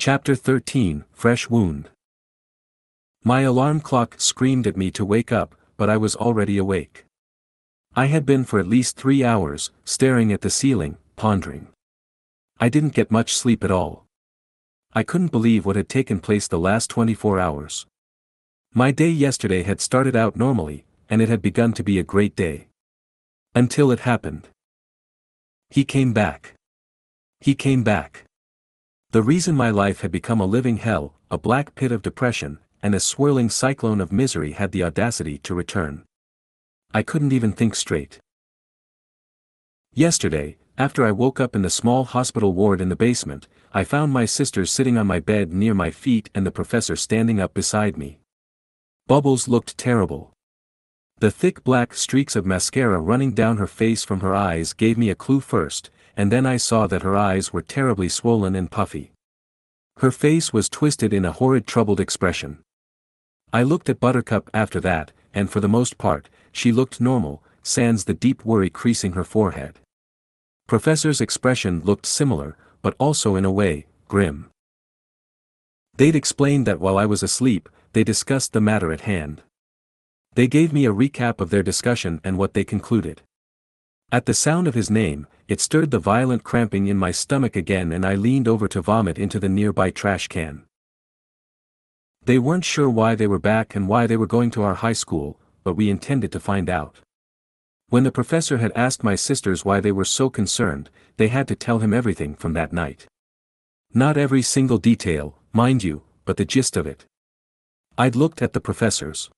Chapter 13 Fresh Wound My alarm clock screamed at me to wake up, but I was already awake. I had been for at least three hours, staring at the ceiling, pondering. I didn't get much sleep at all. I couldn't believe what had taken place the last 24 hours. My day yesterday had started out normally, and it had begun to be a great day. Until it happened. He came back. He came back. The reason my life had become a living hell, a black pit of depression, and a swirling cyclone of misery had the audacity to return. I couldn't even think straight. Yesterday, after I woke up in the small hospital ward in the basement, I found my sister sitting on my bed near my feet and the professor standing up beside me. Bubbles looked terrible. The thick black streaks of mascara running down her face from her eyes gave me a clue first, and then I saw that her eyes were terribly swollen and puffy. Her face was twisted in a horrid troubled expression. I looked at Buttercup after that, and for the most part, she looked normal, sans the deep worry creasing her forehead. Professor's expression looked similar, but also in a way, grim. They'd explained that while I was asleep, they discussed the matter at hand. They gave me a recap of their discussion and what they concluded. At the sound of his name, it stirred the violent cramping in my stomach again and I leaned over to vomit into the nearby trash can. They weren't sure why they were back and why they were going to our high school, but we intended to find out. When the professor had asked my sisters why they were so concerned, they had to tell him everything from that night. Not every single detail, mind you, but the gist of it. I'd looked at the professors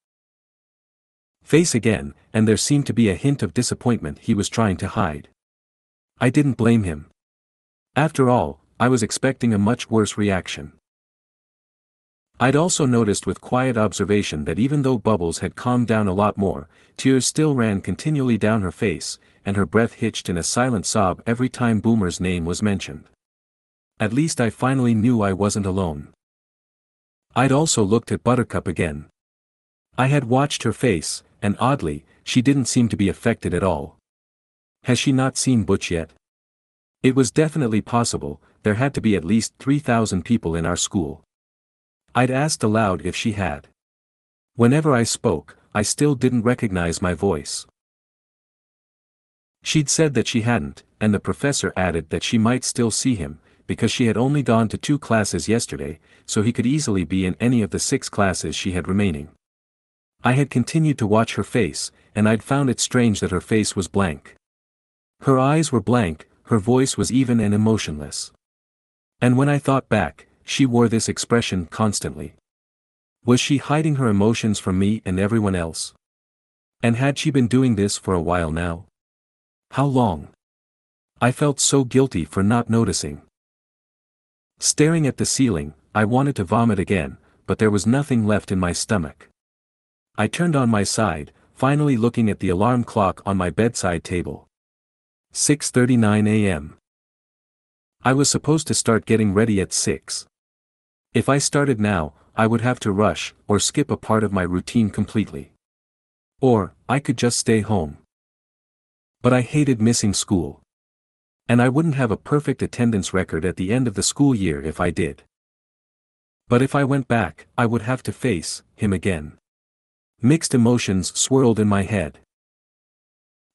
face again, and there seemed to be a hint of disappointment he was trying to hide. I didn't blame him. After all, I was expecting a much worse reaction. I'd also noticed with quiet observation that even though Bubbles had calmed down a lot more, tears still ran continually down her face, and her breath hitched in a silent sob every time Boomer's name was mentioned. At least I finally knew I wasn't alone. I'd also looked at Buttercup again. I had watched her face, and oddly, she didn't seem to be affected at all. Has she not seen Butch yet? It was definitely possible, there had to be at least 3,000 people in our school. I'd asked aloud if she had. Whenever I spoke, I still didn't recognize my voice. She'd said that she hadn't, and the professor added that she might still see him, because she had only gone to two classes yesterday, so he could easily be in any of the six classes she had remaining. I had continued to watch her face, and I'd found it strange that her face was blank. Her eyes were blank, her voice was even and emotionless. And when I thought back, she wore this expression constantly. Was she hiding her emotions from me and everyone else? And had she been doing this for a while now? How long? I felt so guilty for not noticing. Staring at the ceiling, I wanted to vomit again, but there was nothing left in my stomach. I turned on my side, finally looking at the alarm clock on my bedside table. 6.39 a.m. I was supposed to start getting ready at 6. If I started now, I would have to rush, or skip a part of my routine completely. Or, I could just stay home. But I hated missing school. And I wouldn't have a perfect attendance record at the end of the school year if I did. But if I went back, I would have to face him again. Mixed emotions swirled in my head.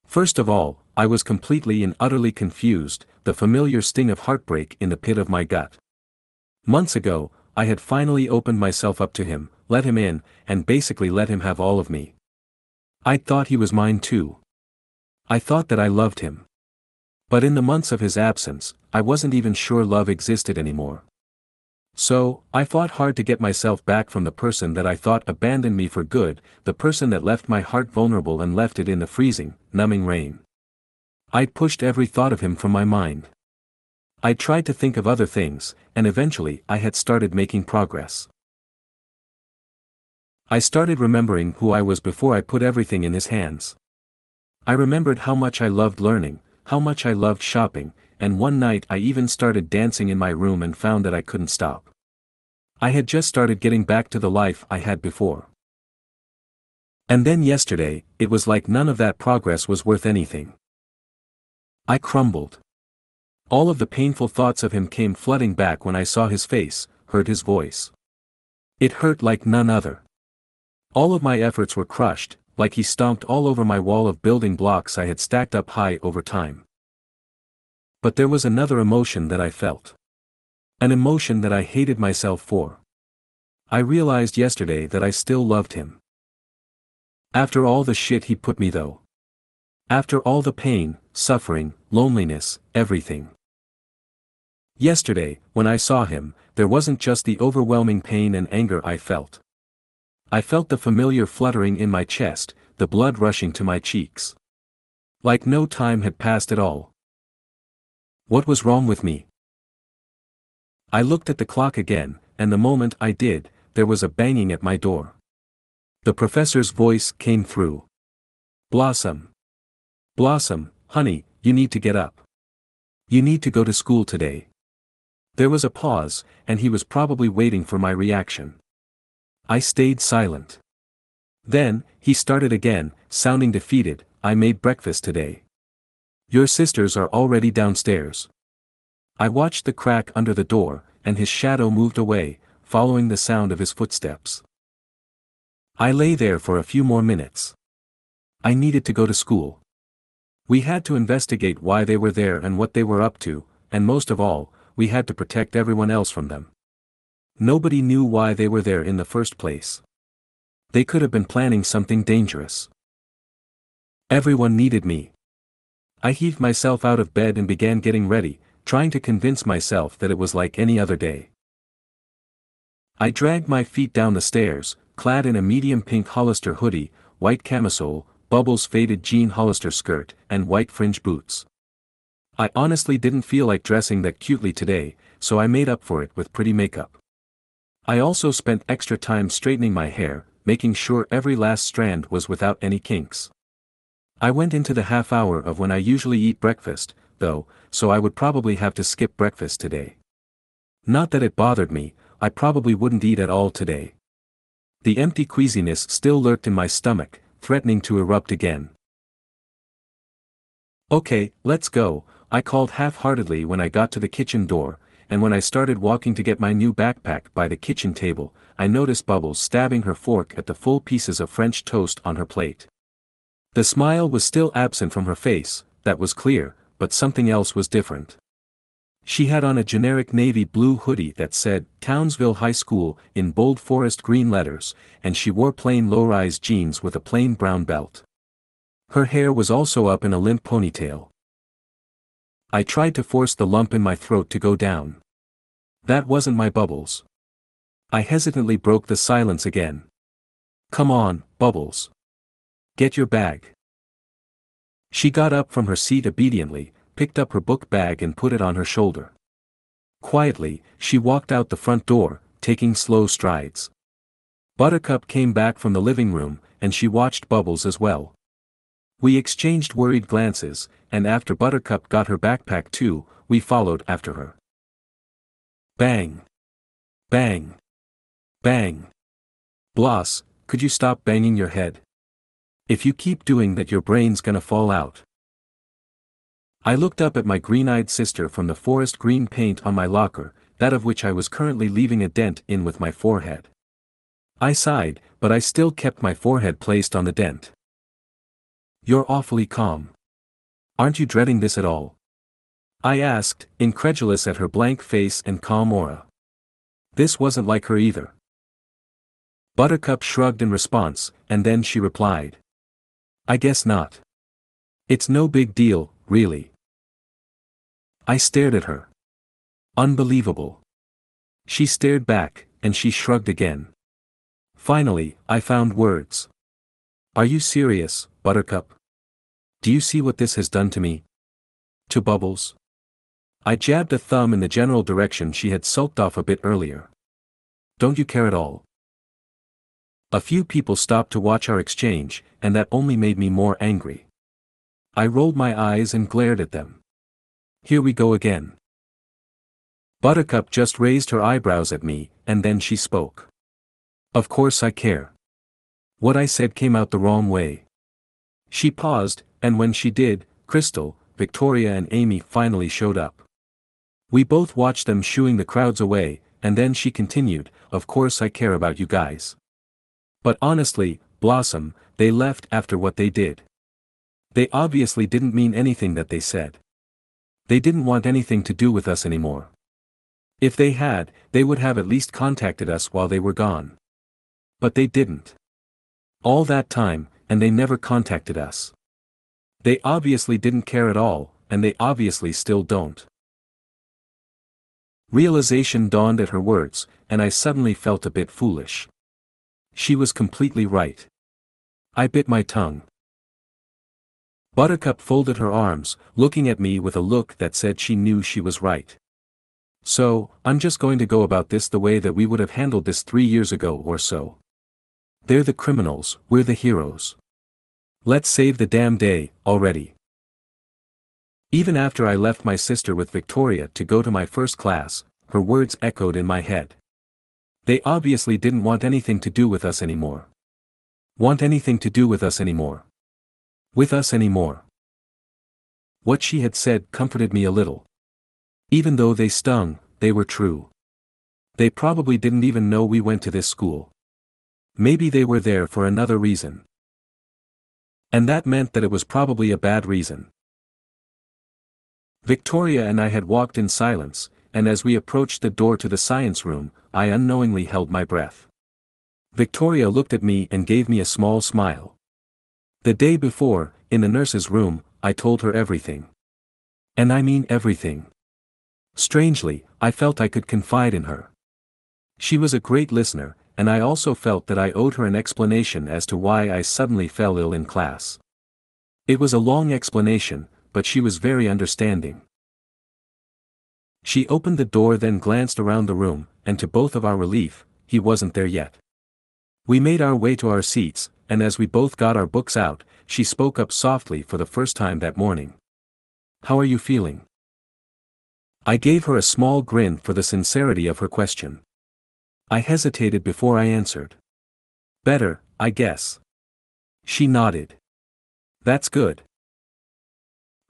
First of all, I was completely and utterly confused, the familiar sting of heartbreak in the pit of my gut. Months ago, I had finally opened myself up to him, let him in, and basically let him have all of me. I'd thought he was mine too. I thought that I loved him. But in the months of his absence, I wasn't even sure love existed anymore. So, I fought hard to get myself back from the person that I thought abandoned me for good, the person that left my heart vulnerable and left it in the freezing, numbing rain. I'd pushed every thought of him from my mind. I tried to think of other things, and eventually I had started making progress. I started remembering who I was before I put everything in his hands. I remembered how much I loved learning, how much I loved shopping, and one night I even started dancing in my room and found that I couldn't stop. I had just started getting back to the life I had before. And then yesterday, it was like none of that progress was worth anything. I crumbled. All of the painful thoughts of him came flooding back when I saw his face, heard his voice. It hurt like none other. All of my efforts were crushed, like he stomped all over my wall of building blocks I had stacked up high over time. But there was another emotion that I felt. An emotion that I hated myself for. I realized yesterday that I still loved him. After all the shit he put me though. After all the pain, suffering, loneliness, everything. Yesterday, when I saw him, there wasn't just the overwhelming pain and anger I felt. I felt the familiar fluttering in my chest, the blood rushing to my cheeks. Like no time had passed at all. What was wrong with me? I looked at the clock again, and the moment I did, there was a banging at my door. The professor's voice came through. Blossom. Blossom, honey, you need to get up. You need to go to school today. There was a pause, and he was probably waiting for my reaction. I stayed silent. Then, he started again, sounding defeated, I made breakfast today. Your sisters are already downstairs. I watched the crack under the door, and his shadow moved away, following the sound of his footsteps. I lay there for a few more minutes. I needed to go to school. We had to investigate why they were there and what they were up to, and most of all, we had to protect everyone else from them. Nobody knew why they were there in the first place. They could have been planning something dangerous. Everyone needed me. I heaved myself out of bed and began getting ready, trying to convince myself that it was like any other day. I dragged my feet down the stairs, clad in a medium pink Hollister hoodie, white camisole, Bubbles faded jean Hollister skirt, and white fringe boots. I honestly didn't feel like dressing that cutely today, so I made up for it with pretty makeup. I also spent extra time straightening my hair, making sure every last strand was without any kinks. I went into the half hour of when I usually eat breakfast, though, so I would probably have to skip breakfast today. Not that it bothered me, I probably wouldn't eat at all today. The empty queasiness still lurked in my stomach, threatening to erupt again. Okay, let's go, I called half-heartedly when I got to the kitchen door, and when I started walking to get my new backpack by the kitchen table, I noticed Bubbles stabbing her fork at the full pieces of French toast on her plate. The smile was still absent from her face, that was clear, but something else was different. She had on a generic navy blue hoodie that said, Townsville High School, in bold forest green letters, and she wore plain low-rise jeans with a plain brown belt. Her hair was also up in a limp ponytail. I tried to force the lump in my throat to go down. That wasn't my bubbles. I hesitantly broke the silence again. Come on, Bubbles. Get your bag. She got up from her seat obediently, picked up her book bag and put it on her shoulder. Quietly, she walked out the front door, taking slow strides. Buttercup came back from the living room, and she watched Bubbles as well. We exchanged worried glances, and after Buttercup got her backpack too, we followed after her. Bang! Bang! Bang! Bloss, could you stop banging your head? If you keep doing that your brain's gonna fall out. I looked up at my green-eyed sister from the forest green paint on my locker, that of which I was currently leaving a dent in with my forehead. I sighed, but I still kept my forehead placed on the dent. You're awfully calm. Aren't you dreading this at all? I asked, incredulous at her blank face and calm aura. This wasn't like her either. Buttercup shrugged in response, and then she replied. I guess not. It's no big deal, really. I stared at her. Unbelievable. She stared back, and she shrugged again. Finally, I found words. Are you serious, Buttercup? Do you see what this has done to me? To Bubbles? I jabbed a thumb in the general direction she had sulked off a bit earlier. Don't you care at all? A few people stopped to watch our exchange, and that only made me more angry. I rolled my eyes and glared at them. Here we go again. Buttercup just raised her eyebrows at me, and then she spoke. Of course I care. What I said came out the wrong way. She paused, and when she did, Crystal, Victoria and Amy finally showed up. We both watched them shooing the crowds away, and then she continued, of course I care about you guys. But honestly, Blossom, they left after what they did. They obviously didn't mean anything that they said. They didn't want anything to do with us anymore. If they had, they would have at least contacted us while they were gone. But they didn't. All that time, and they never contacted us. They obviously didn't care at all, and they obviously still don't. Realization dawned at her words, and I suddenly felt a bit foolish. She was completely right. I bit my tongue. Buttercup folded her arms, looking at me with a look that said she knew she was right. So, I'm just going to go about this the way that we would have handled this three years ago or so. They're the criminals, we're the heroes. Let's save the damn day, already. Even after I left my sister with Victoria to go to my first class, her words echoed in my head. They obviously didn't want anything to do with us anymore. Want anything to do with us anymore. With us anymore. What she had said comforted me a little. Even though they stung, they were true. They probably didn't even know we went to this school. Maybe they were there for another reason. And that meant that it was probably a bad reason. Victoria and I had walked in silence, and as we approached the door to the science room, I unknowingly held my breath. Victoria looked at me and gave me a small smile. The day before, in the nurse's room, I told her everything. And I mean everything. Strangely, I felt I could confide in her. She was a great listener, and I also felt that I owed her an explanation as to why I suddenly fell ill in class. It was a long explanation, but she was very understanding. She opened the door then glanced around the room, and to both of our relief, he wasn't there yet. We made our way to our seats, and as we both got our books out, she spoke up softly for the first time that morning. How are you feeling? I gave her a small grin for the sincerity of her question. I hesitated before I answered. Better, I guess. She nodded. That's good.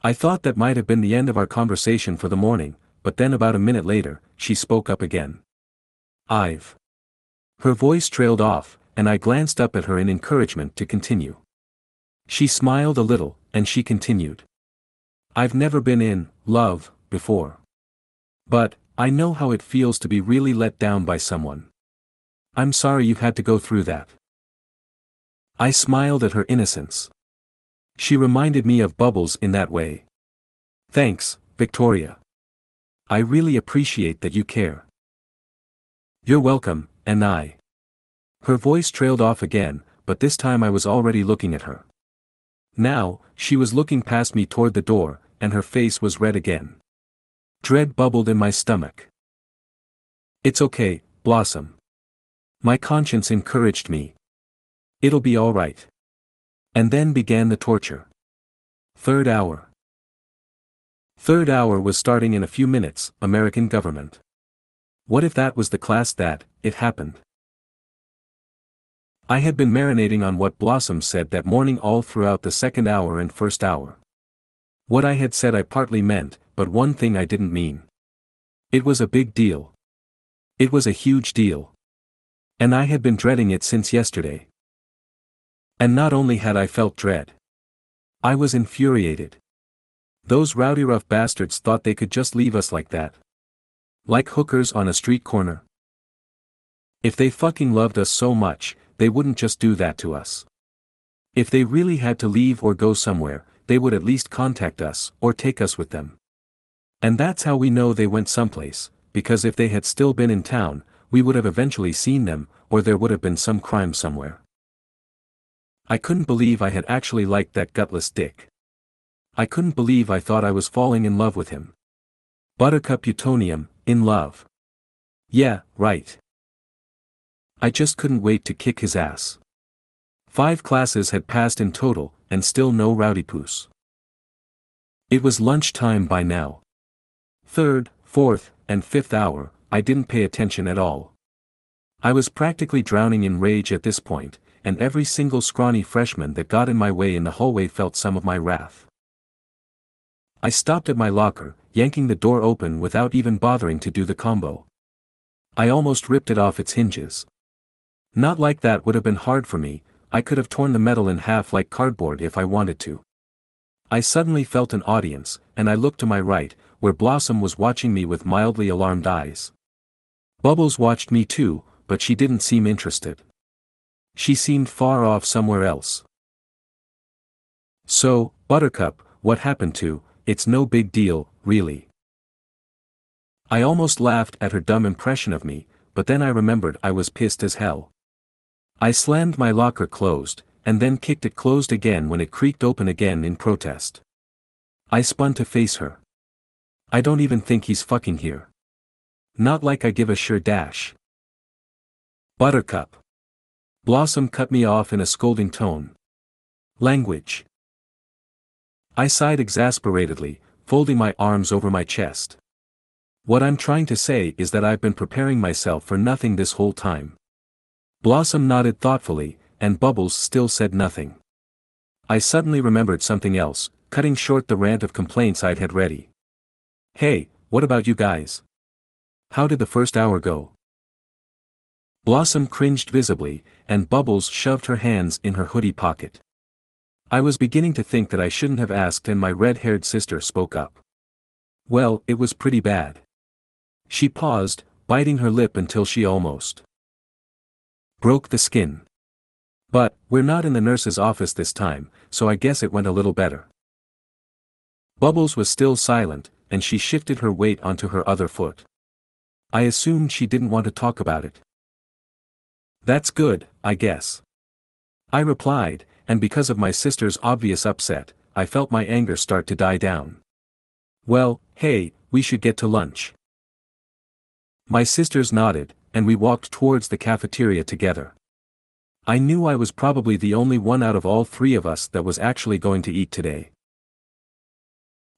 I thought that might have been the end of our conversation for the morning, but then about a minute later, she spoke up again. I've. Her voice trailed off, and I glanced up at her in encouragement to continue. She smiled a little, and she continued. I've never been in love before. But, I know how it feels to be really let down by someone. I'm sorry you've had to go through that. I smiled at her innocence. She reminded me of Bubbles in that way. Thanks, Victoria. I really appreciate that you care. You're welcome, and I. Her voice trailed off again, but this time I was already looking at her. Now, she was looking past me toward the door, and her face was red again. Dread bubbled in my stomach. It's okay, Blossom. My conscience encouraged me. It'll be all right. And then began the torture. Third hour. Third hour was starting in a few minutes, American government. What if that was the class that, it happened? I had been marinating on what Blossom said that morning all throughout the second hour and first hour. What I had said I partly meant, but one thing I didn't mean. It was a big deal. It was a huge deal. And I had been dreading it since yesterday. And not only had I felt dread. I was infuriated. Those Rowdyruff bastards thought they could just leave us like that. Like hookers on a street corner. If they fucking loved us so much, they wouldn't just do that to us. If they really had to leave or go somewhere, they would at least contact us, or take us with them. And that's how we know they went someplace, because if they had still been in town, we would have eventually seen them, or there would have been some crime somewhere. I couldn't believe I had actually liked that gutless dick. I couldn't believe I thought I was falling in love with him. Buttercup Utonium, in love. Yeah, right. I just couldn't wait to kick his ass. Five classes had passed in total, and still no Rowdypoos. It was lunchtime by now. Third, fourth, and fifth hour, I didn't pay attention at all. I was practically drowning in rage at this point, and every single scrawny freshman that got in my way in the hallway felt some of my wrath. I stopped at my locker, yanking the door open without even bothering to do the combo. I almost ripped it off its hinges. Not like that would have been hard for me, I could have torn the metal in half like cardboard if I wanted to. I suddenly felt an audience, and I looked to my right, where Blossom was watching me with mildly alarmed eyes. Bubbles watched me too, but she didn't seem interested. She seemed far off somewhere else. So, Buttercup, what happened to, it's no big deal, really. I almost laughed at her dumb impression of me, but then I remembered I was pissed as hell. I slammed my locker closed, and then kicked it closed again when it creaked open again in protest. I spun to face her. I don't even think he's fucking here. Not like I give a sure dash. Buttercup. Blossom cut me off in a scolding tone. Language. I sighed exasperatedly, folding my arms over my chest. What I'm trying to say is that I've been preparing myself for nothing this whole time. Blossom nodded thoughtfully, and Bubbles still said nothing. I suddenly remembered something else, cutting short the rant of complaints I'd had ready. Hey, what about you guys? How did the first hour go? Blossom cringed visibly, and Bubbles shoved her hands in her hoodie pocket. I was beginning to think that I shouldn't have asked and my red-haired sister spoke up. Well, it was pretty bad. She paused, biting her lip until she almost broke the skin. But, we're not in the nurse's office this time, so I guess it went a little better. Bubbles was still silent, and she shifted her weight onto her other foot. I assumed she didn't want to talk about it. That's good, I guess. I replied, and because of my sister's obvious upset, I felt my anger start to die down. Well, hey, we should get to lunch. My sisters nodded, and we walked towards the cafeteria together. I knew I was probably the only one out of all three of us that was actually going to eat today.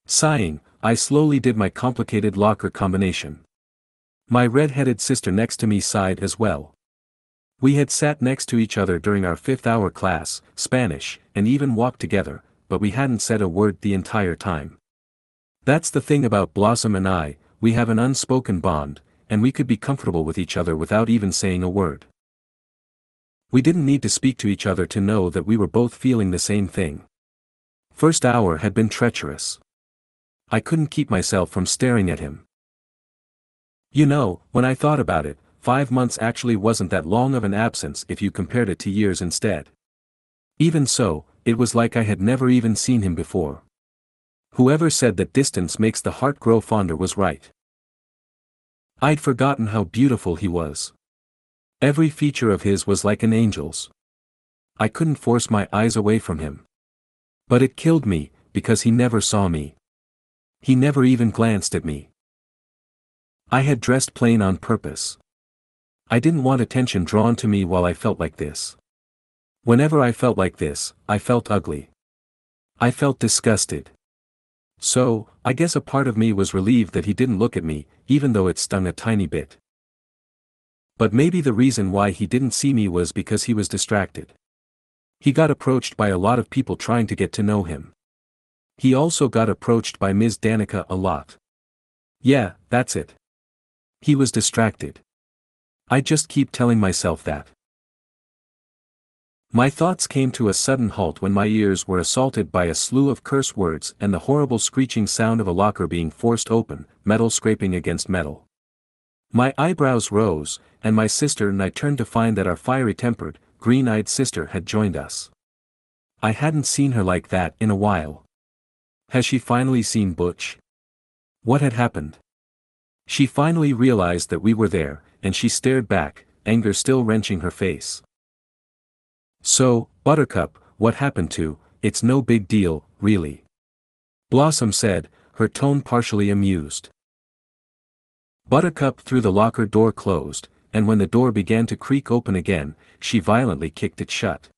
Sighing, I slowly did my complicated locker combination. My red-headed sister next to me sighed as well. We had sat next to each other during our fifth hour class, Spanish, and even walked together, but we hadn't said a word the entire time. That's the thing about Blossom and I, we have an unspoken bond, and we could be comfortable with each other without even saying a word. We didn't need to speak to each other to know that we were both feeling the same thing. First hour had been treacherous. I couldn't keep myself from staring at him. You know, when I thought about it, five months actually wasn't that long of an absence if you compared it to years instead. Even so, it was like I had never even seen him before. Whoever said that distance makes the heart grow fonder was right. I'd forgotten how beautiful he was. Every feature of his was like an angel's. I couldn't force my eyes away from him. But it killed me, because he never saw me. He never even glanced at me. I had dressed plain on purpose. I didn't want attention drawn to me while I felt like this. Whenever I felt like this, I felt ugly. I felt disgusted. So, I guess a part of me was relieved that he didn't look at me, even though it stung a tiny bit. But maybe the reason why he didn't see me was because he was distracted. He got approached by a lot of people trying to get to know him. He also got approached by Ms. Danica a lot. Yeah, that's it. He was distracted. I just keep telling myself that. My thoughts came to a sudden halt when my ears were assaulted by a slew of curse words and the horrible screeching sound of a locker being forced open, metal scraping against metal. My eyebrows rose, and my sister and I turned to find that our fiery-tempered, green-eyed sister had joined us. I hadn't seen her like that in a while. Has she finally seen Butch? What had happened? She finally realized that we were there, and she stared back, anger still wrenching her face. So, Buttercup, what happened to, it's no big deal, really. Blossom said, her tone partially amused. Buttercup threw the locker door closed, and when the door began to creak open again, she violently kicked it shut.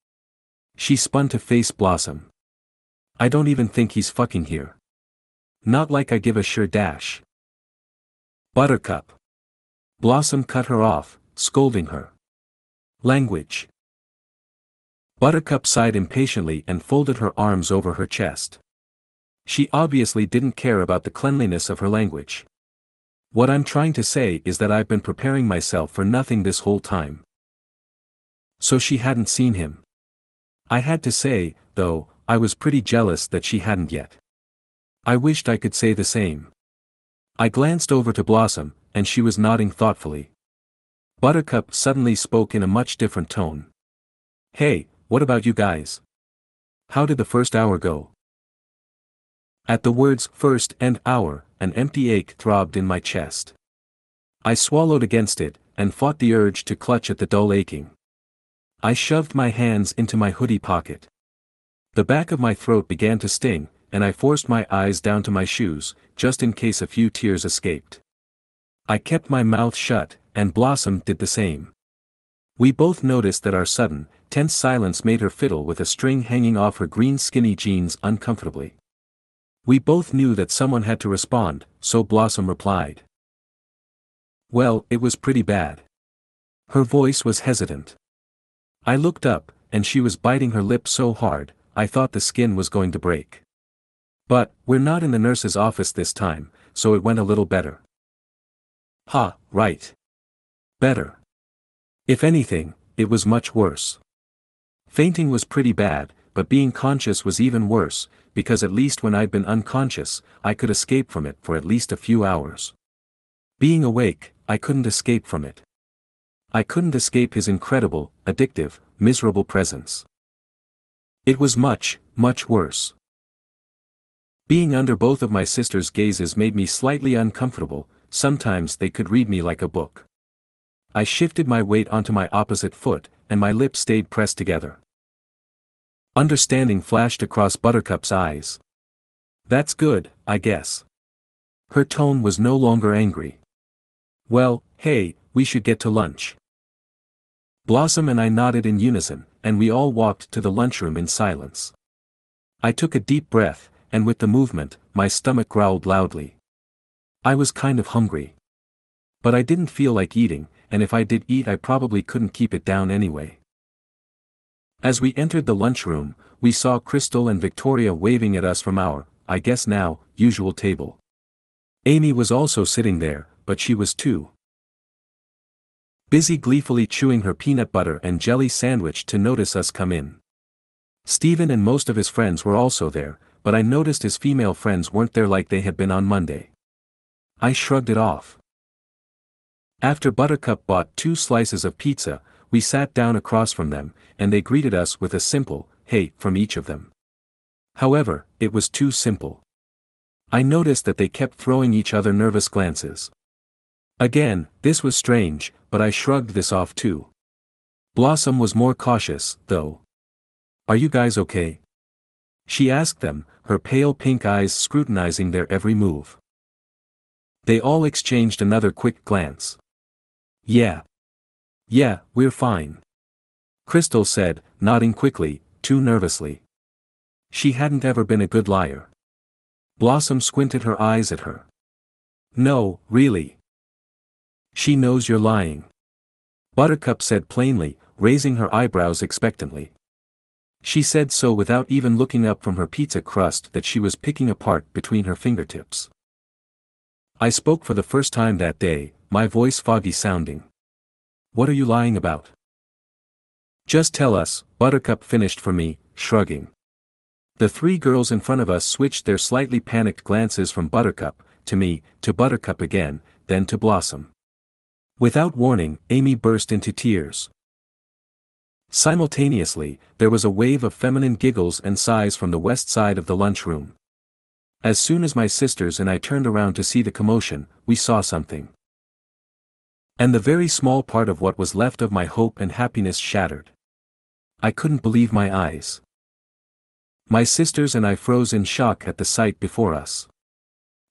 She spun to face Blossom. I don't even think he's fucking here. Not like I give a sure dash. Buttercup. Blossom cut her off, scolding her. Language. Buttercup sighed impatiently and folded her arms over her chest. She obviously didn't care about the cleanliness of her language. What I'm trying to say is that I've been preparing myself for nothing this whole time. So she hadn't seen him. I had to say, though, I was pretty jealous that she hadn't yet. I wished I could say the same. I glanced over to Blossom, and she was nodding thoughtfully. Buttercup suddenly spoke in a much different tone. Hey, what about you guys? How did the first hour go? At the words first and hour, an empty ache throbbed in my chest. I swallowed against it, and fought the urge to clutch at the dull aching. I shoved my hands into my hoodie pocket. The back of my throat began to sting, and I forced my eyes down to my shoes, just in case a few tears escaped. I kept my mouth shut, and Blossom did the same. We both noticed that our sudden, tense silence made her fiddle with a string hanging off her green skinny jeans uncomfortably. We both knew that someone had to respond, so Blossom replied. Well, it was pretty bad. Her voice was hesitant. I looked up, and she was biting her lip so hard, I thought the skin was going to break. But, we're not in the nurse's office this time, so it went a little better. Ha, right. Better. If anything, it was much worse. Fainting was pretty bad, but being conscious was even worse, because at least when I'd been unconscious, I could escape from it for at least a few hours. Being awake, I couldn't escape from it. I couldn't escape his incredible, addictive, miserable presence. It was much, much worse. Being under both of my sister's gazes made me slightly uncomfortable, sometimes they could read me like a book. I shifted my weight onto my opposite foot, and my lips stayed pressed together. Understanding flashed across Buttercup's eyes. That's good, I guess. Her tone was no longer angry. Well, hey, we should get to lunch. Blossom and I nodded in unison, and we all walked to the lunchroom in silence. I took a deep breath, and with the movement, my stomach growled loudly. I was kind of hungry. But I didn't feel like eating, and if I did eat I probably couldn't keep it down anyway. As we entered the lunchroom, we saw Crystal and Victoria waving at us from our, I guess now, usual table. Amy was also sitting there, but she was too busy gleefully chewing her peanut butter and jelly sandwich to notice us come in. Stephen and most of his friends were also there, but I noticed his female friends weren't there like they had been on Monday. I shrugged it off. After Buttercup bought two slices of pizza, we sat down across from them, and they greeted us with a simple, hey, from each of them. However, it was too simple. I noticed that they kept throwing each other nervous glances. Again, this was strange, but I shrugged this off too. Blossom was more cautious, though. Are you guys okay? She asked them, her pale pink eyes scrutinizing their every move. They all exchanged another quick glance. Yeah, yeah, we're fine. Crystal said, nodding quickly, too nervously. She hadn't ever been a good liar. Blossom squinted her eyes at her. No, really. She knows you're lying. Buttercup said plainly, raising her eyebrows expectantly. She said so without even looking up from her pizza crust that she was picking apart between her fingertips. I spoke for the first time that day, my voice foggy sounding. What are you lying about? Just tell us, Buttercup finished for me, shrugging. The three girls in front of us switched their slightly panicked glances from Buttercup, to me, to Buttercup again, then to Blossom. Without warning, Amy burst into tears. Simultaneously, there was a wave of feminine giggles and sighs from the west side of the lunchroom. As soon as my sisters and I turned around to see the commotion, we saw something. And the very small part of what was left of my hope and happiness shattered. I couldn't believe my eyes. My sisters and I froze in shock at the sight before us.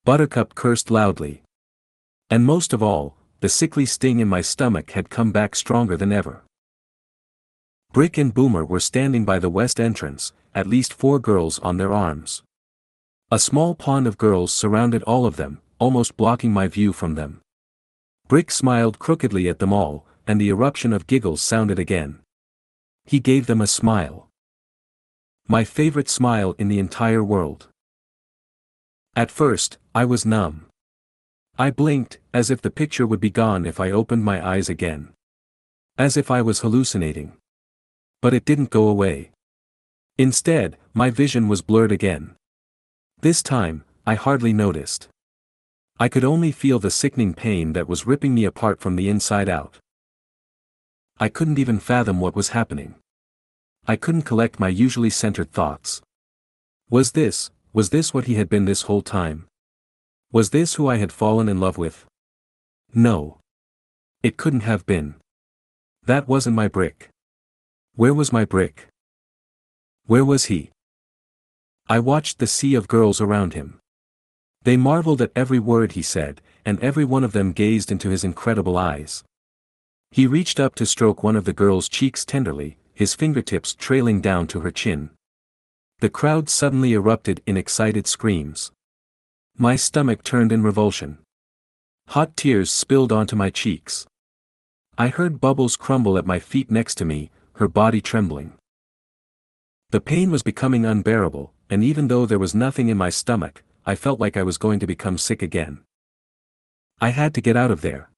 Buttercup cursed loudly. And most of all, the sickly sting in my stomach had come back stronger than ever. Brick and Boomer were standing by the west entrance, at least four girls on their arms. A small pond of girls surrounded all of them, almost blocking my view from them. Brick smiled crookedly at them all, and the eruption of giggles sounded again. He gave them a smile. My favorite smile in the entire world. At first, I was numb. I blinked, as if the picture would be gone if I opened my eyes again. As if I was hallucinating. But it didn't go away. Instead, my vision was blurred again. This time, I hardly noticed. I could only feel the sickening pain that was ripping me apart from the inside out. I couldn't even fathom what was happening. I couldn't collect my usually centered thoughts. Was this, was this what he had been this whole time? Was this who I had fallen in love with? No. It couldn't have been. That wasn't my brick. Where was my brick? Where was he? I watched the sea of girls around him. They marveled at every word he said, and every one of them gazed into his incredible eyes. He reached up to stroke one of the girl's cheeks tenderly, his fingertips trailing down to her chin. The crowd suddenly erupted in excited screams. My stomach turned in revulsion. Hot tears spilled onto my cheeks. I heard Bubbles crumble at my feet next to me, her body trembling. The pain was becoming unbearable, and even though there was nothing in my stomach, I felt like I was going to become sick again. I had to get out of there.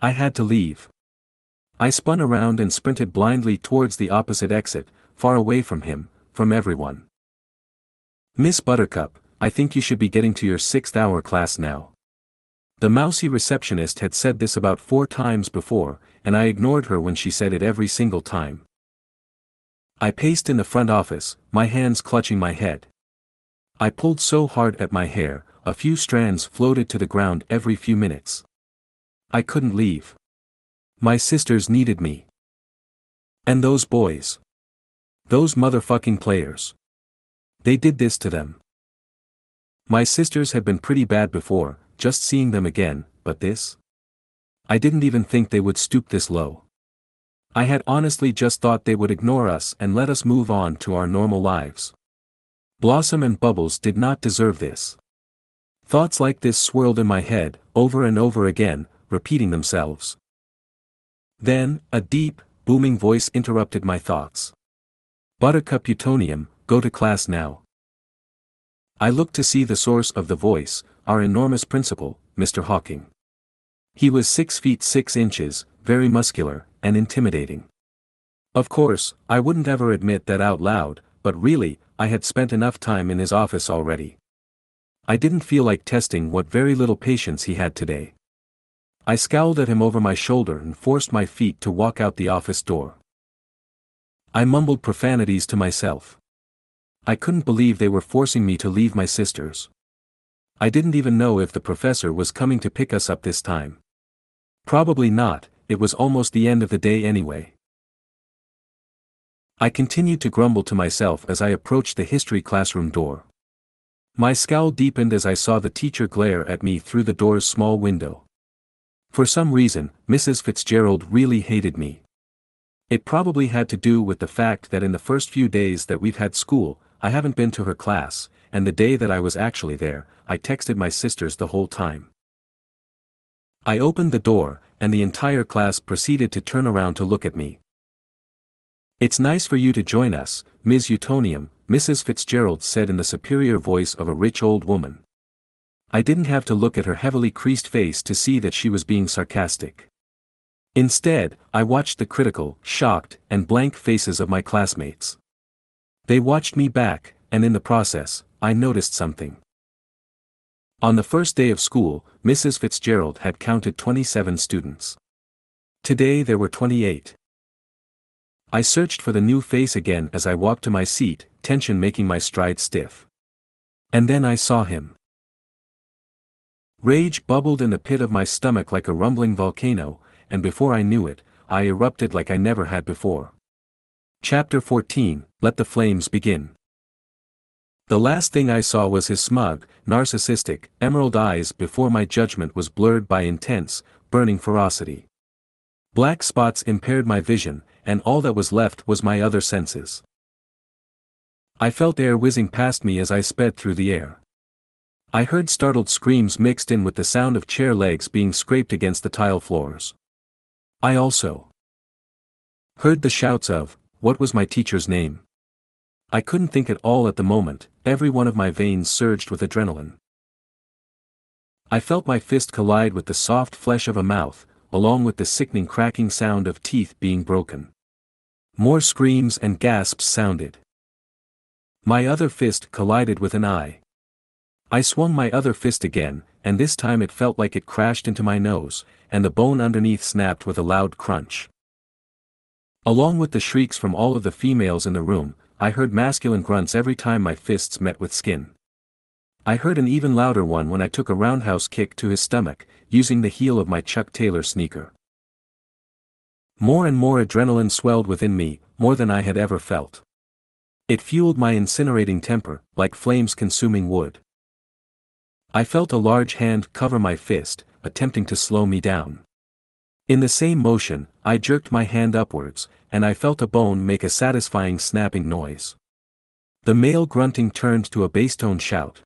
I had to leave. I spun around and sprinted blindly towards the opposite exit, far away from him, from everyone. Miss Buttercup, I think you should be getting to your sixth hour class now. The mousy receptionist had said this about four times before, and I ignored her when she said it every single time. I paced in the front office, my hands clutching my head. I pulled so hard at my hair, a few strands floated to the ground every few minutes. I couldn't leave. My sisters needed me. And those boys. Those motherfucking players. They did this to them. My sisters had been pretty bad before, just seeing them again, but this? I didn't even think they would stoop this low. I had honestly just thought they would ignore us and let us move on to our normal lives. Blossom and Bubbles did not deserve this. Thoughts like this swirled in my head, over and over again, repeating themselves. Then, a deep, booming voice interrupted my thoughts. Buttercup Utonium, go to class now. I looked to see the source of the voice, our enormous principal, Mr. Hawking. He was six feet six inches, very muscular, and intimidating. Of course, I wouldn't ever admit that out loud, but really, I had spent enough time in his office already. I didn't feel like testing what very little patience he had today. I scowled at him over my shoulder and forced my feet to walk out the office door. I mumbled profanities to myself. I couldn't believe they were forcing me to leave my sisters. I didn't even know if the professor was coming to pick us up this time. Probably not, it was almost the end of the day anyway. I continued to grumble to myself as I approached the history classroom door. My scowl deepened as I saw the teacher glare at me through the door's small window. For some reason, Mrs. Fitzgerald really hated me. It probably had to do with the fact that in the first few days that we've had school, I haven't been to her class, and the day that I was actually there, I texted my sisters the whole time. I opened the door, and the entire class proceeded to turn around to look at me. It's nice for you to join us, Ms. Utonium, Mrs. Fitzgerald said in the superior voice of a rich old woman. I didn't have to look at her heavily creased face to see that she was being sarcastic. Instead, I watched the critical, shocked, and blank faces of my classmates. They watched me back, and in the process, I noticed something. On the first day of school, Mrs. Fitzgerald had counted 27 students. Today there were 28. I searched for the new face again as I walked to my seat, tension making my stride stiff. And then I saw him. Rage bubbled in the pit of my stomach like a rumbling volcano, and before I knew it, I erupted like I never had before. Chapter 14 Let the Flames Begin. The last thing I saw was his smug, narcissistic, emerald eyes before my judgment was blurred by intense, burning ferocity. Black spots impaired my vision, and all that was left was my other senses. I felt air whizzing past me as I sped through the air. I heard startled screams mixed in with the sound of chair legs being scraped against the tile floors. I also heard the shouts of, what was my teacher's name? I couldn't think at all at the moment, every one of my veins surged with adrenaline. I felt my fist collide with the soft flesh of a mouth, along with the sickening cracking sound of teeth being broken. More screams and gasps sounded. My other fist collided with an eye. I swung my other fist again, and this time it felt like it crashed into my nose, and the bone underneath snapped with a loud crunch. Along with the shrieks from all of the females in the room, I heard masculine grunts every time my fists met with skin. I heard an even louder one when I took a roundhouse kick to his stomach, using the heel of my Chuck Taylor sneaker. More and more adrenaline swelled within me, more than I had ever felt. It fueled my incinerating temper, like flames consuming wood. I felt a large hand cover my fist, attempting to slow me down. In the same motion, I jerked my hand upwards, and I felt a bone make a satisfying snapping noise. The male grunting turned to a bass-tone shout.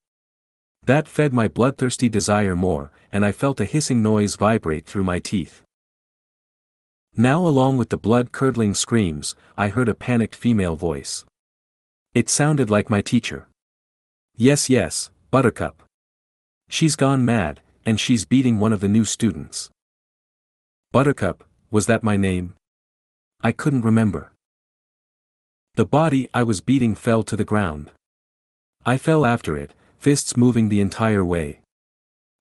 That fed my bloodthirsty desire more, and I felt a hissing noise vibrate through my teeth. Now along with the blood-curdling screams, I heard a panicked female voice. It sounded like my teacher. Yes yes, Buttercup. She's gone mad, and she's beating one of the new students. Buttercup, was that my name? I couldn't remember. The body I was beating fell to the ground. I fell after it, fists moving the entire way.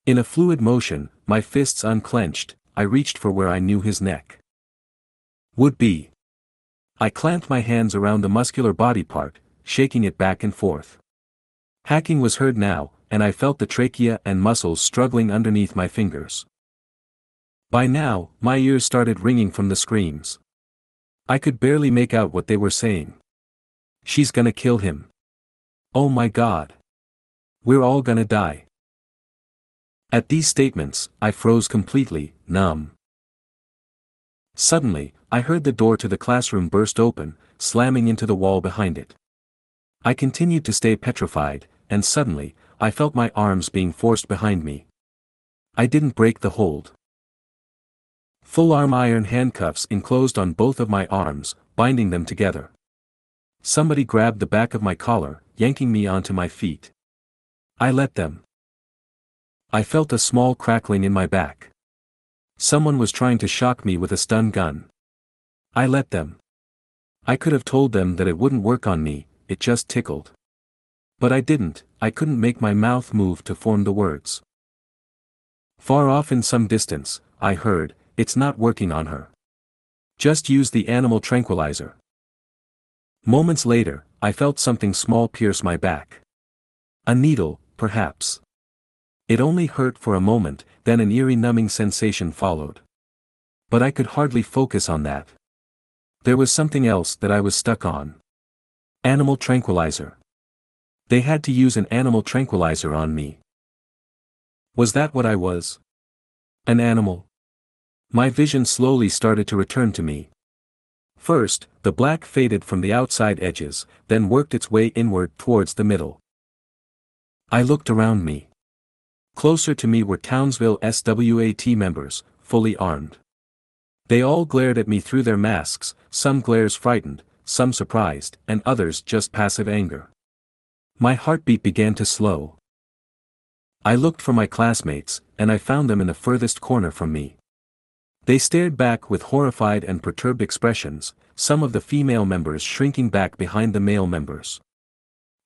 In a fluid motion, my fists unclenched, I reached for where I knew his neck would be. I clamped my hands around the muscular body part, shaking it back and forth. Hacking was heard now, and I felt the trachea and muscles struggling underneath my fingers. By now, my ears started ringing from the screams. I could barely make out what they were saying. She's gonna kill him. Oh my god. We're all gonna die. At these statements, I froze completely, numb. Suddenly, I heard the door to the classroom burst open, slamming into the wall behind it. I continued to stay petrified, and suddenly, I felt my arms being forced behind me. I didn't break the hold. Full arm iron handcuffs enclosed on both of my arms, binding them together. Somebody grabbed the back of my collar, yanking me onto my feet. I let them. I felt a small crackling in my back. Someone was trying to shock me with a stun gun. I let them. I could have told them that it wouldn't work on me, it just tickled. But I didn't, I couldn't make my mouth move to form the words. Far off in some distance, I heard, it's not working on her. Just use the animal tranquilizer. Moments later, I felt something small pierce my back. A needle, perhaps. It only hurt for a moment, then an eerie numbing sensation followed. But I could hardly focus on that. There was something else that I was stuck on. Animal tranquilizer. They had to use an animal tranquilizer on me. Was that what I was? An animal? My vision slowly started to return to me. First, the black faded from the outside edges, then worked its way inward towards the middle. I looked around me. Closer to me were Townsville SWAT members, fully armed. They all glared at me through their masks, some glares frightened, some surprised, and others just passive anger. My heartbeat began to slow. I looked for my classmates, and I found them in the furthest corner from me. They stared back with horrified and perturbed expressions, some of the female members shrinking back behind the male members.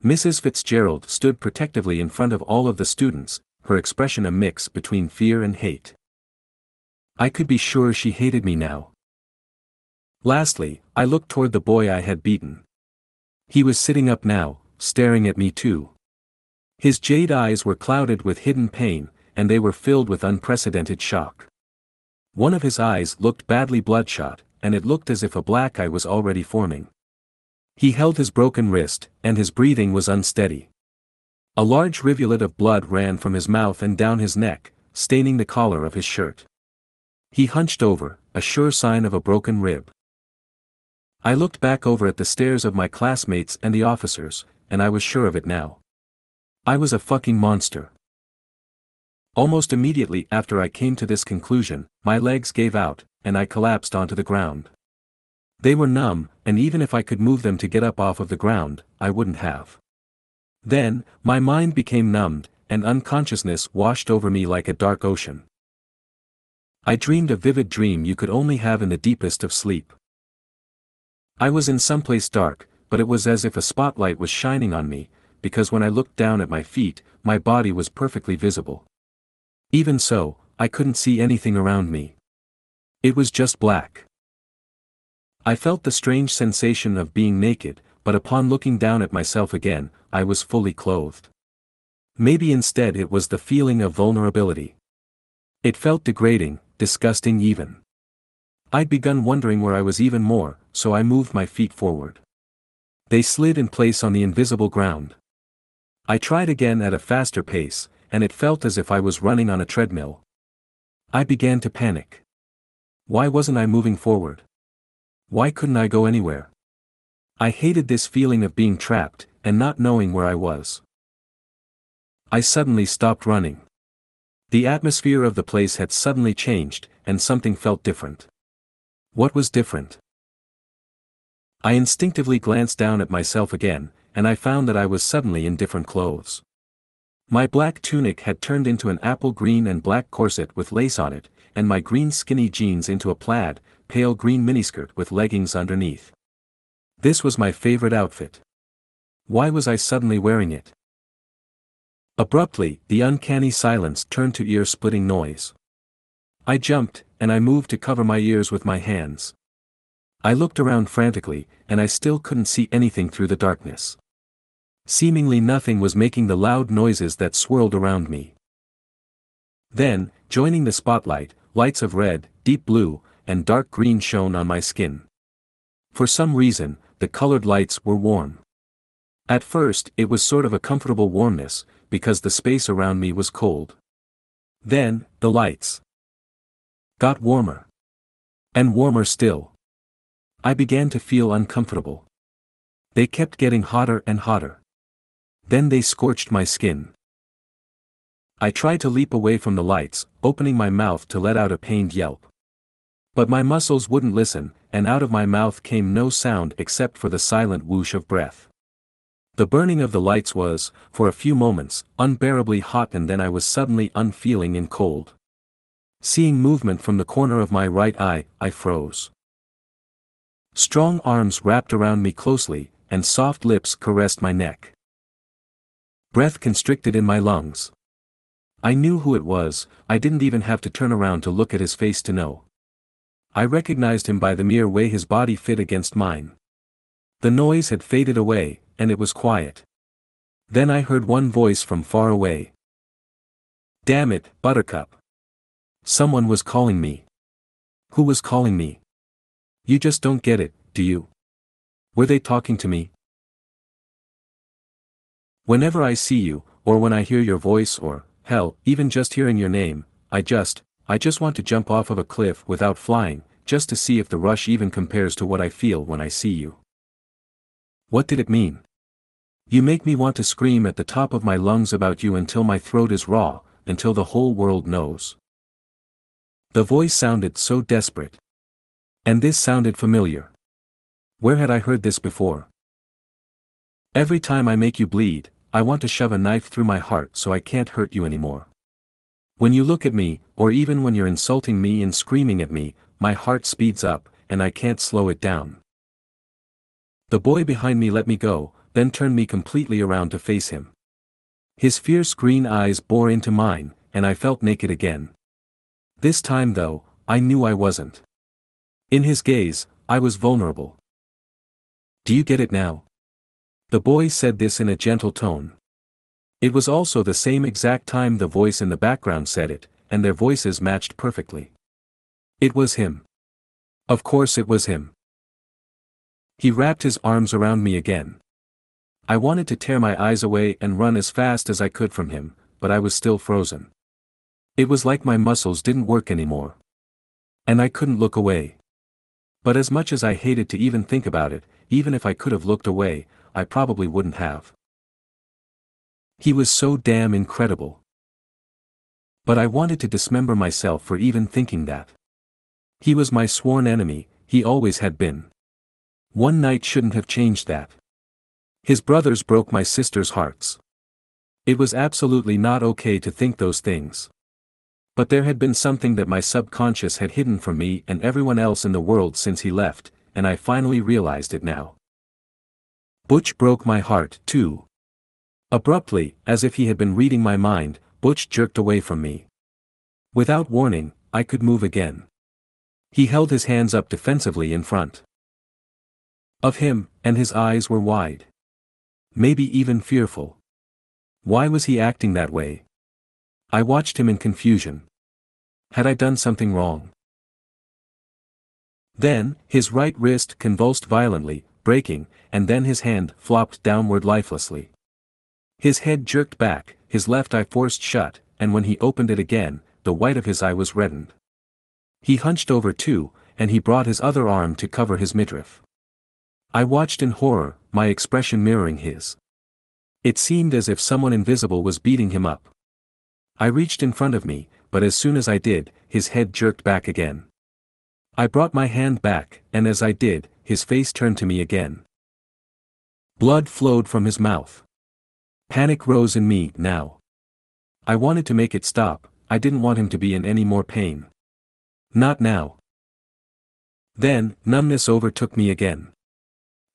Mrs. Fitzgerald stood protectively in front of all of the students, her expression a mix between fear and hate. I could be sure she hated me now. Lastly, I looked toward the boy I had beaten. He was sitting up now, staring at me too. His jade eyes were clouded with hidden pain, and they were filled with unprecedented shock. One of his eyes looked badly bloodshot, and it looked as if a black eye was already forming. He held his broken wrist, and his breathing was unsteady. A large rivulet of blood ran from his mouth and down his neck, staining the collar of his shirt. He hunched over, a sure sign of a broken rib. I looked back over at the stares of my classmates and the officers, and I was sure of it now. I was a fucking monster. Almost immediately after I came to this conclusion, my legs gave out, and I collapsed onto the ground. They were numb, and even if I could move them to get up off of the ground, I wouldn't have. Then, my mind became numbed, and unconsciousness washed over me like a dark ocean. I dreamed a vivid dream you could only have in the deepest of sleep. I was in someplace dark, but it was as if a spotlight was shining on me, because when I looked down at my feet, my body was perfectly visible. Even so, I couldn't see anything around me. It was just black. I felt the strange sensation of being naked, but upon looking down at myself again, I was fully clothed. Maybe instead it was the feeling of vulnerability. It felt degrading, disgusting even. I'd begun wondering where I was even more, so I moved my feet forward. They slid in place on the invisible ground. I tried again at a faster pace, and it felt as if I was running on a treadmill. I began to panic. Why wasn't I moving forward? Why couldn't I go anywhere? I hated this feeling of being trapped, and not knowing where I was. I suddenly stopped running. The atmosphere of the place had suddenly changed, and something felt different. What was different? I instinctively glanced down at myself again, and I found that I was suddenly in different clothes. My black tunic had turned into an apple green and black corset with lace on it, and my green skinny jeans into a plaid, pale green miniskirt with leggings underneath. This was my favorite outfit. Why was I suddenly wearing it? Abruptly, the uncanny silence turned to ear-splitting noise. I jumped, and I moved to cover my ears with my hands. I looked around frantically, and I still couldn't see anything through the darkness. Seemingly nothing was making the loud noises that swirled around me. Then, joining the spotlight, lights of red, deep blue, and dark green shone on my skin. For some reason, the colored lights were warm. At first, it was sort of a comfortable warmness, because the space around me was cold. Then, the lights got warmer. And warmer still. I began to feel uncomfortable. They kept getting hotter and hotter. Then they scorched my skin. I tried to leap away from the lights, opening my mouth to let out a pained yelp. But my muscles wouldn't listen, and out of my mouth came no sound except for the silent whoosh of breath. The burning of the lights was, for a few moments, unbearably hot and then I was suddenly unfeeling and cold. Seeing movement from the corner of my right eye, I froze. Strong arms wrapped around me closely, and soft lips caressed my neck. Breath constricted in my lungs. I knew who it was, I didn't even have to turn around to look at his face to know. I recognized him by the mere way his body fit against mine. The noise had faded away, and it was quiet. Then I heard one voice from far away. Damn it, Buttercup. Someone was calling me. Who was calling me? You just don't get it, do you? Were they talking to me? Whenever I see you, or when I hear your voice or, Hell, even just hearing your name, I just, I just want to jump off of a cliff without flying, just to see if the rush even compares to what I feel when I see you. What did it mean? You make me want to scream at the top of my lungs about you until my throat is raw, until the whole world knows. The voice sounded so desperate. And this sounded familiar. Where had I heard this before? Every time I make you bleed, I want to shove a knife through my heart so I can't hurt you anymore. When you look at me, or even when you're insulting me and screaming at me, my heart speeds up, and I can't slow it down. The boy behind me let me go, then turned me completely around to face him. His fierce green eyes bore into mine, and I felt naked again. This time though, I knew I wasn't. In his gaze, I was vulnerable. Do you get it now? The boy said this in a gentle tone. It was also the same exact time the voice in the background said it, and their voices matched perfectly. It was him. Of course it was him. He wrapped his arms around me again. I wanted to tear my eyes away and run as fast as I could from him, but I was still frozen. It was like my muscles didn't work anymore. And I couldn't look away. But as much as I hated to even think about it, even if I could have looked away, I probably wouldn't have. He was so damn incredible. But I wanted to dismember myself for even thinking that. He was my sworn enemy, he always had been. One night shouldn't have changed that. His brothers broke my sister's hearts. It was absolutely not okay to think those things. But there had been something that my subconscious had hidden from me and everyone else in the world since he left, and I finally realized it now. Butch broke my heart, too. Abruptly, as if he had been reading my mind, Butch jerked away from me. Without warning, I could move again. He held his hands up defensively in front of him, and his eyes were wide. Maybe even fearful. Why was he acting that way? I watched him in confusion. Had I done something wrong? Then, his right wrist convulsed violently, breaking, and then his hand flopped downward lifelessly. His head jerked back, his left eye forced shut, and when he opened it again, the white of his eye was reddened. He hunched over too, and he brought his other arm to cover his midriff. I watched in horror, my expression mirroring his. It seemed as if someone invisible was beating him up. I reached in front of me, but as soon as I did, his head jerked back again. I brought my hand back, and as I did, his face turned to me again. Blood flowed from his mouth. Panic rose in me, now. I wanted to make it stop, I didn't want him to be in any more pain. Not now. Then, numbness overtook me again.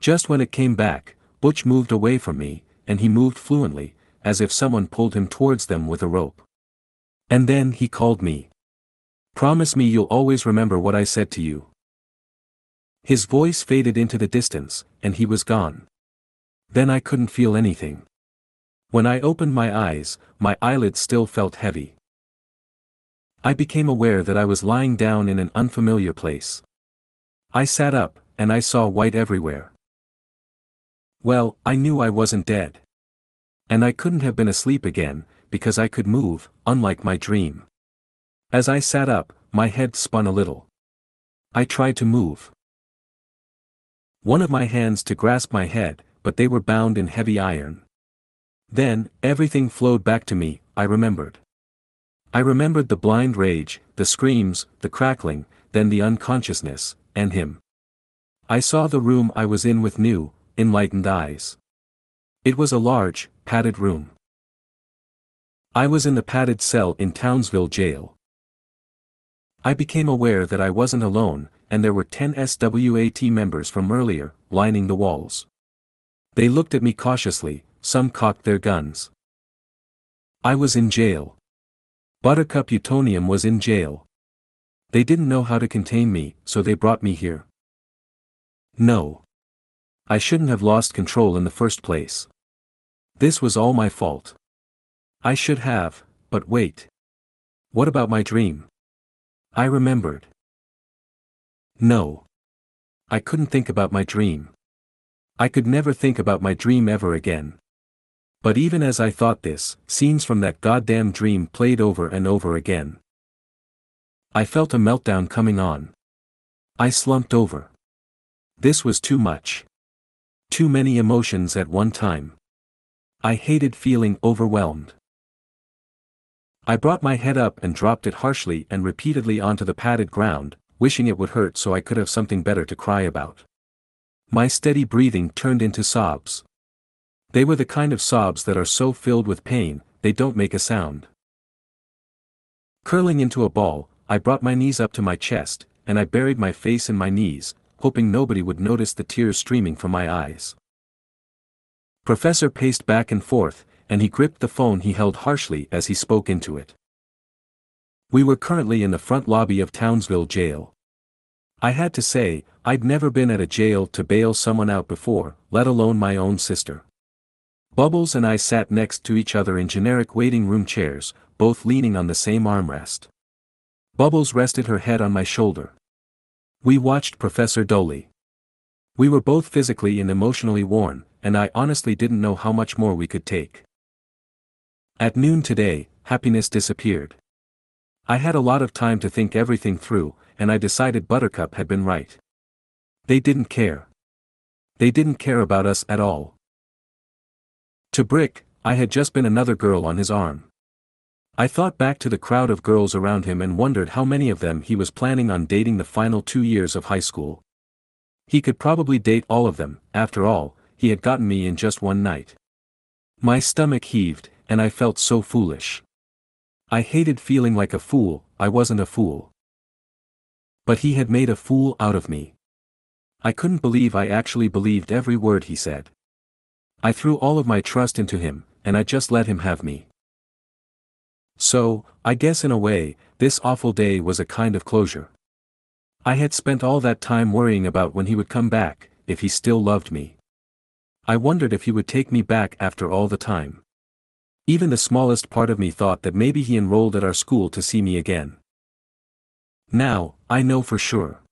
Just when it came back, Butch moved away from me, and he moved fluently, as if someone pulled him towards them with a rope. And then he called me. Promise me you'll always remember what I said to you. His voice faded into the distance, and he was gone. Then I couldn't feel anything. When I opened my eyes, my eyelids still felt heavy. I became aware that I was lying down in an unfamiliar place. I sat up, and I saw white everywhere. Well, I knew I wasn't dead. And I couldn't have been asleep again, because I could move, unlike my dream. As I sat up, my head spun a little. I tried to move. One of my hands to grasp my head, but they were bound in heavy iron. Then, everything flowed back to me, I remembered. I remembered the blind rage, the screams, the crackling, then the unconsciousness, and him. I saw the room I was in with new, enlightened eyes. It was a large, padded room. I was in the padded cell in Townsville jail. I became aware that I wasn't alone, and there were 10 SWAT members from earlier, lining the walls. They looked at me cautiously, some cocked their guns. I was in jail. Buttercup Utonium was in jail. They didn't know how to contain me, so they brought me here. No. I shouldn't have lost control in the first place. This was all my fault. I should have, but wait. What about my dream? I remembered. No. I couldn't think about my dream. I could never think about my dream ever again. But even as I thought this, scenes from that goddamn dream played over and over again. I felt a meltdown coming on. I slumped over. This was too much. Too many emotions at one time. I hated feeling overwhelmed. I brought my head up and dropped it harshly and repeatedly onto the padded ground, wishing it would hurt so I could have something better to cry about. My steady breathing turned into sobs. They were the kind of sobs that are so filled with pain, they don't make a sound. Curling into a ball, I brought my knees up to my chest, and I buried my face in my knees, hoping nobody would notice the tears streaming from my eyes. Professor paced back and forth, and he gripped the phone he held harshly as he spoke into it. We were currently in the front lobby of Townsville jail. I had to say, I'd never been at a jail to bail someone out before, let alone my own sister. Bubbles and I sat next to each other in generic waiting room chairs, both leaning on the same armrest. Bubbles rested her head on my shoulder. We watched Professor Doley. We were both physically and emotionally worn, and I honestly didn't know how much more we could take. At noon today, happiness disappeared. I had a lot of time to think everything through, and I decided Buttercup had been right. They didn't care. They didn't care about us at all. To Brick, I had just been another girl on his arm. I thought back to the crowd of girls around him and wondered how many of them he was planning on dating the final two years of high school. He could probably date all of them, after all, he had gotten me in just one night. My stomach heaved, and I felt so foolish. I hated feeling like a fool, I wasn't a fool. But he had made a fool out of me. I couldn't believe I actually believed every word he said. I threw all of my trust into him, and I just let him have me. So, I guess in a way, this awful day was a kind of closure. I had spent all that time worrying about when he would come back, if he still loved me. I wondered if he would take me back after all the time. Even the smallest part of me thought that maybe he enrolled at our school to see me again. Now, I know for sure.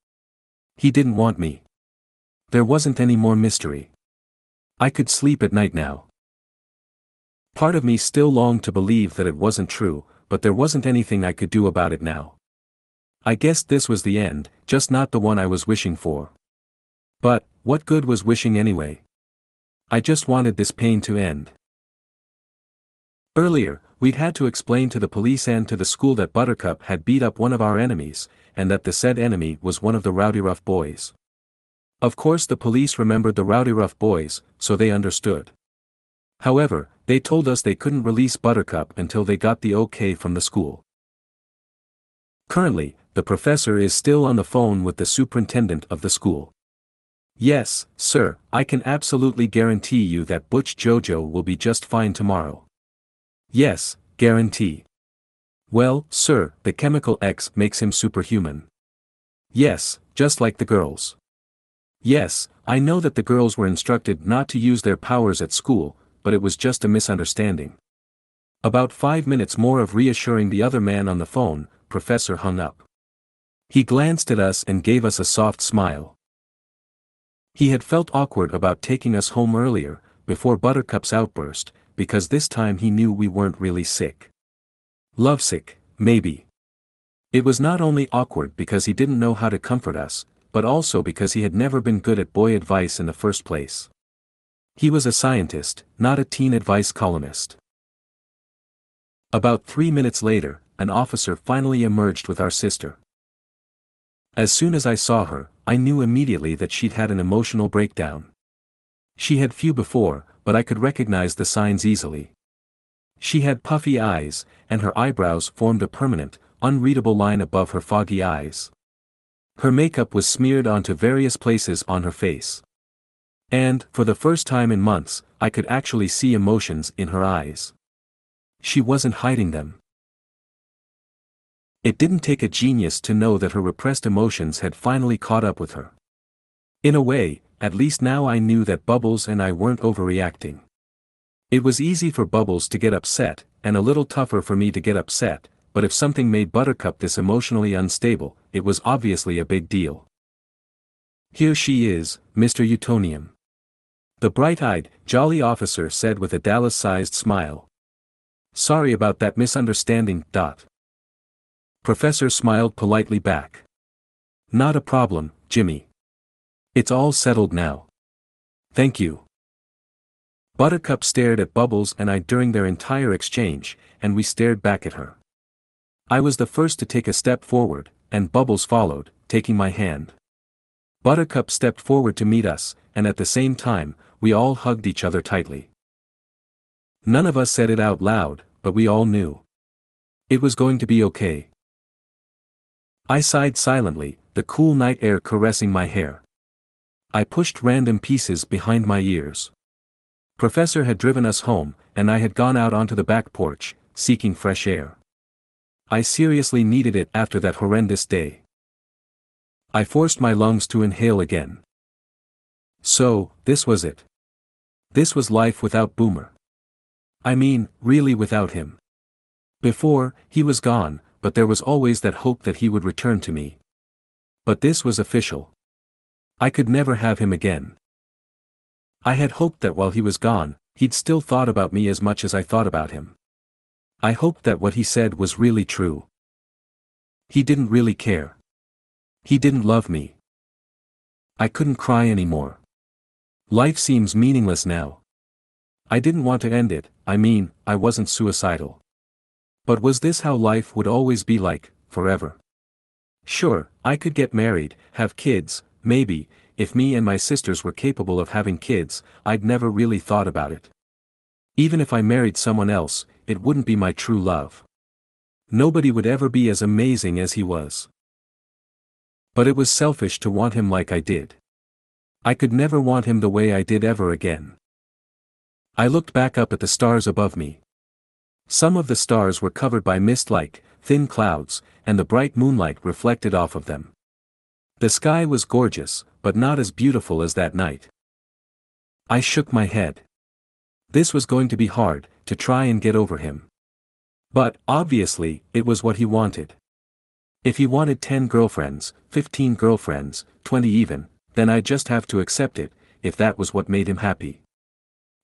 He didn't want me. There wasn't any more mystery. I could sleep at night now. Part of me still longed to believe that it wasn't true, but there wasn't anything I could do about it now. I guessed this was the end, just not the one I was wishing for. But, what good was wishing anyway? I just wanted this pain to end. Earlier, we'd had to explain to the police and to the school that Buttercup had beat up one of our enemies, and that the said enemy was one of the Rowdyruff Boys. Of course the police remembered the Rowdyruff Boys, so they understood. However, they told us they couldn't release Buttercup until they got the okay from the school. Currently, the professor is still on the phone with the superintendent of the school. Yes, sir, I can absolutely guarantee you that Butch Jojo will be just fine tomorrow. Yes, guarantee. Well, sir, the chemical X makes him superhuman. Yes, just like the girls. Yes, I know that the girls were instructed not to use their powers at school, but it was just a misunderstanding. About five minutes more of reassuring the other man on the phone, Professor hung up. He glanced at us and gave us a soft smile. He had felt awkward about taking us home earlier, before Buttercup's outburst, because this time he knew we weren't really sick. Lovesick, maybe. It was not only awkward because he didn't know how to comfort us, but also because he had never been good at boy advice in the first place. He was a scientist, not a teen advice columnist. About three minutes later, an officer finally emerged with our sister. As soon as I saw her, I knew immediately that she'd had an emotional breakdown. She had few before, but I could recognize the signs easily. She had puffy eyes, and her eyebrows formed a permanent, unreadable line above her foggy eyes. Her makeup was smeared onto various places on her face. And, for the first time in months, I could actually see emotions in her eyes. She wasn't hiding them. It didn't take a genius to know that her repressed emotions had finally caught up with her. In a way, at least now I knew that Bubbles and I weren't overreacting. It was easy for Bubbles to get upset, and a little tougher for me to get upset, but if something made Buttercup this emotionally unstable, it was obviously a big deal. Here she is, Mr. Utonium. The bright-eyed, jolly officer said with a Dallas-sized smile. Sorry about that misunderstanding, Dot. Professor smiled politely back. Not a problem, Jimmy. It's all settled now. Thank you. Buttercup stared at Bubbles and I during their entire exchange, and we stared back at her. I was the first to take a step forward, and Bubbles followed, taking my hand. Buttercup stepped forward to meet us, and at the same time, we all hugged each other tightly. None of us said it out loud, but we all knew. It was going to be okay. I sighed silently, the cool night air caressing my hair. I pushed random pieces behind my ears. Professor had driven us home, and I had gone out onto the back porch, seeking fresh air. I seriously needed it after that horrendous day. I forced my lungs to inhale again. So, this was it. This was life without Boomer. I mean, really without him. Before, he was gone, but there was always that hope that he would return to me. But this was official. I could never have him again. I had hoped that while he was gone, he'd still thought about me as much as I thought about him. I hoped that what he said was really true. He didn't really care. He didn't love me. I couldn't cry anymore. Life seems meaningless now. I didn't want to end it, I mean, I wasn't suicidal. But was this how life would always be like, forever? Sure, I could get married, have kids, maybe, if me and my sisters were capable of having kids, I'd never really thought about it. Even if I married someone else, it wouldn't be my true love. Nobody would ever be as amazing as he was. But it was selfish to want him like I did. I could never want him the way I did ever again. I looked back up at the stars above me. Some of the stars were covered by mist-like, thin clouds, and the bright moonlight reflected off of them. The sky was gorgeous, but not as beautiful as that night. I shook my head. This was going to be hard, to try and get over him. But, obviously, it was what he wanted. If he wanted 10 girlfriends, 15 girlfriends, 20 even, then I'd just have to accept it, if that was what made him happy.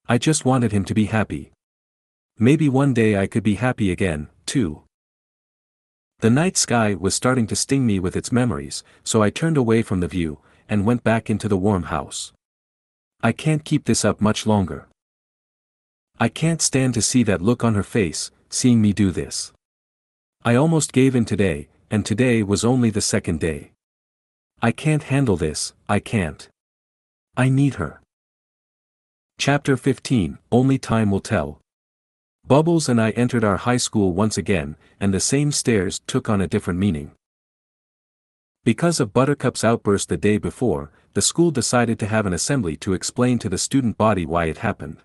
I just wanted him to be happy. Maybe one day I could be happy again, too. The night sky was starting to sting me with its memories, so I turned away from the view, and went back into the warm house. I can't keep this up much longer. I can't stand to see that look on her face, seeing me do this. I almost gave in today, and today was only the second day. I can't handle this, I can't. I need her. Chapter 15 Only Time Will Tell. Bubbles and I entered our high school once again, and the same stares took on a different meaning. Because of Buttercup's outburst the day before, the school decided to have an assembly to explain to the student body why it happened.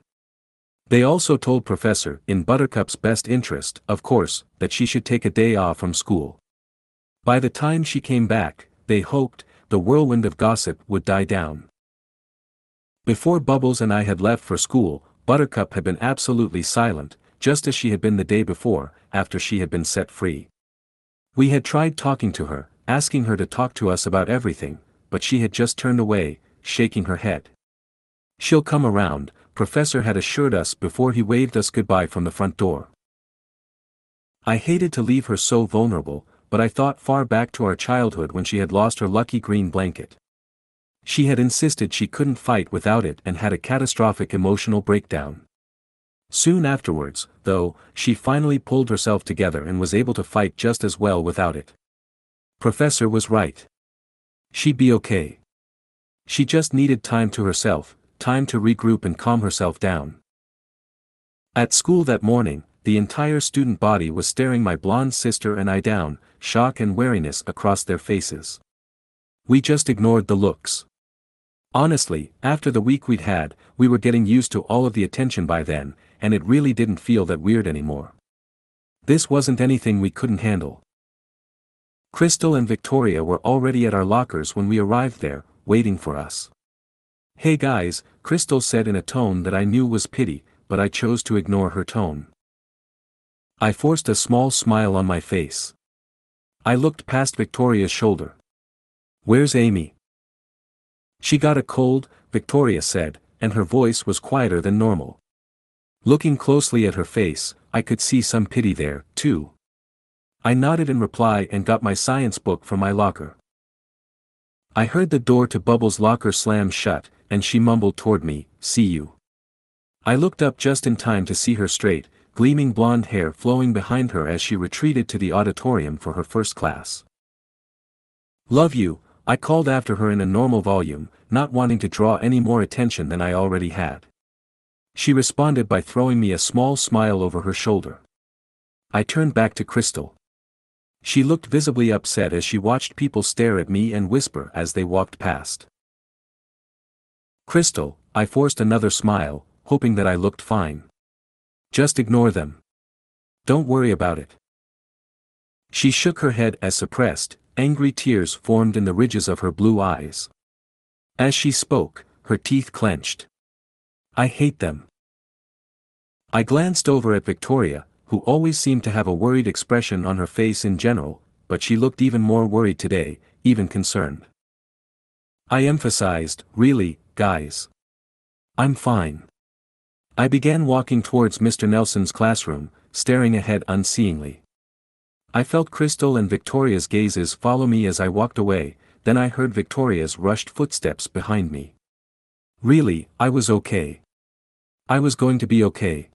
They also told Professor, in Buttercup's best interest, of course, that she should take a day off from school. By the time she came back, they hoped, the whirlwind of gossip would die down. Before Bubbles and I had left for school, Buttercup had been absolutely silent, just as she had been the day before, after she had been set free. We had tried talking to her, asking her to talk to us about everything, but she had just turned away, shaking her head. She'll come around, Professor had assured us before he waved us goodbye from the front door. I hated to leave her so vulnerable, but I thought far back to our childhood when she had lost her lucky green blanket. She had insisted she couldn't fight without it and had a catastrophic emotional breakdown. Soon afterwards, though, she finally pulled herself together and was able to fight just as well without it. Professor was right. She'd be okay. She just needed time to herself, time to regroup and calm herself down. At school that morning, the entire student body was staring my blonde sister and I down, shock and wariness across their faces. We just ignored the looks. Honestly, after the week we'd had, we were getting used to all of the attention by then, and it really didn't feel that weird anymore. This wasn't anything we couldn't handle. Crystal and Victoria were already at our lockers when we arrived there, waiting for us. Hey guys, Crystal said in a tone that I knew was pity, but I chose to ignore her tone. I forced a small smile on my face. I looked past Victoria's shoulder. Where's Amy? She got a cold, Victoria said, and her voice was quieter than normal. Looking closely at her face, I could see some pity there, too. I nodded in reply and got my science book from my locker. I heard the door to Bubbles' locker slam shut, and she mumbled toward me, see you. I looked up just in time to see her straight, gleaming blonde hair flowing behind her as she retreated to the auditorium for her first class. Love you, I called after her in a normal volume, not wanting to draw any more attention than I already had. She responded by throwing me a small smile over her shoulder. I turned back to Crystal. She looked visibly upset as she watched people stare at me and whisper as they walked past. Crystal, I forced another smile, hoping that I looked fine. Just ignore them. Don't worry about it. She shook her head as suppressed, angry tears formed in the ridges of her blue eyes. As she spoke, her teeth clenched. I hate them. I glanced over at Victoria, who always seemed to have a worried expression on her face in general, but she looked even more worried today, even concerned. I emphasized, really, guys. I'm fine. I began walking towards Mr. Nelson's classroom, staring ahead unseeingly. I felt Crystal and Victoria's gazes follow me as I walked away, then I heard Victoria's rushed footsteps behind me. Really, I was okay. I was going to be okay.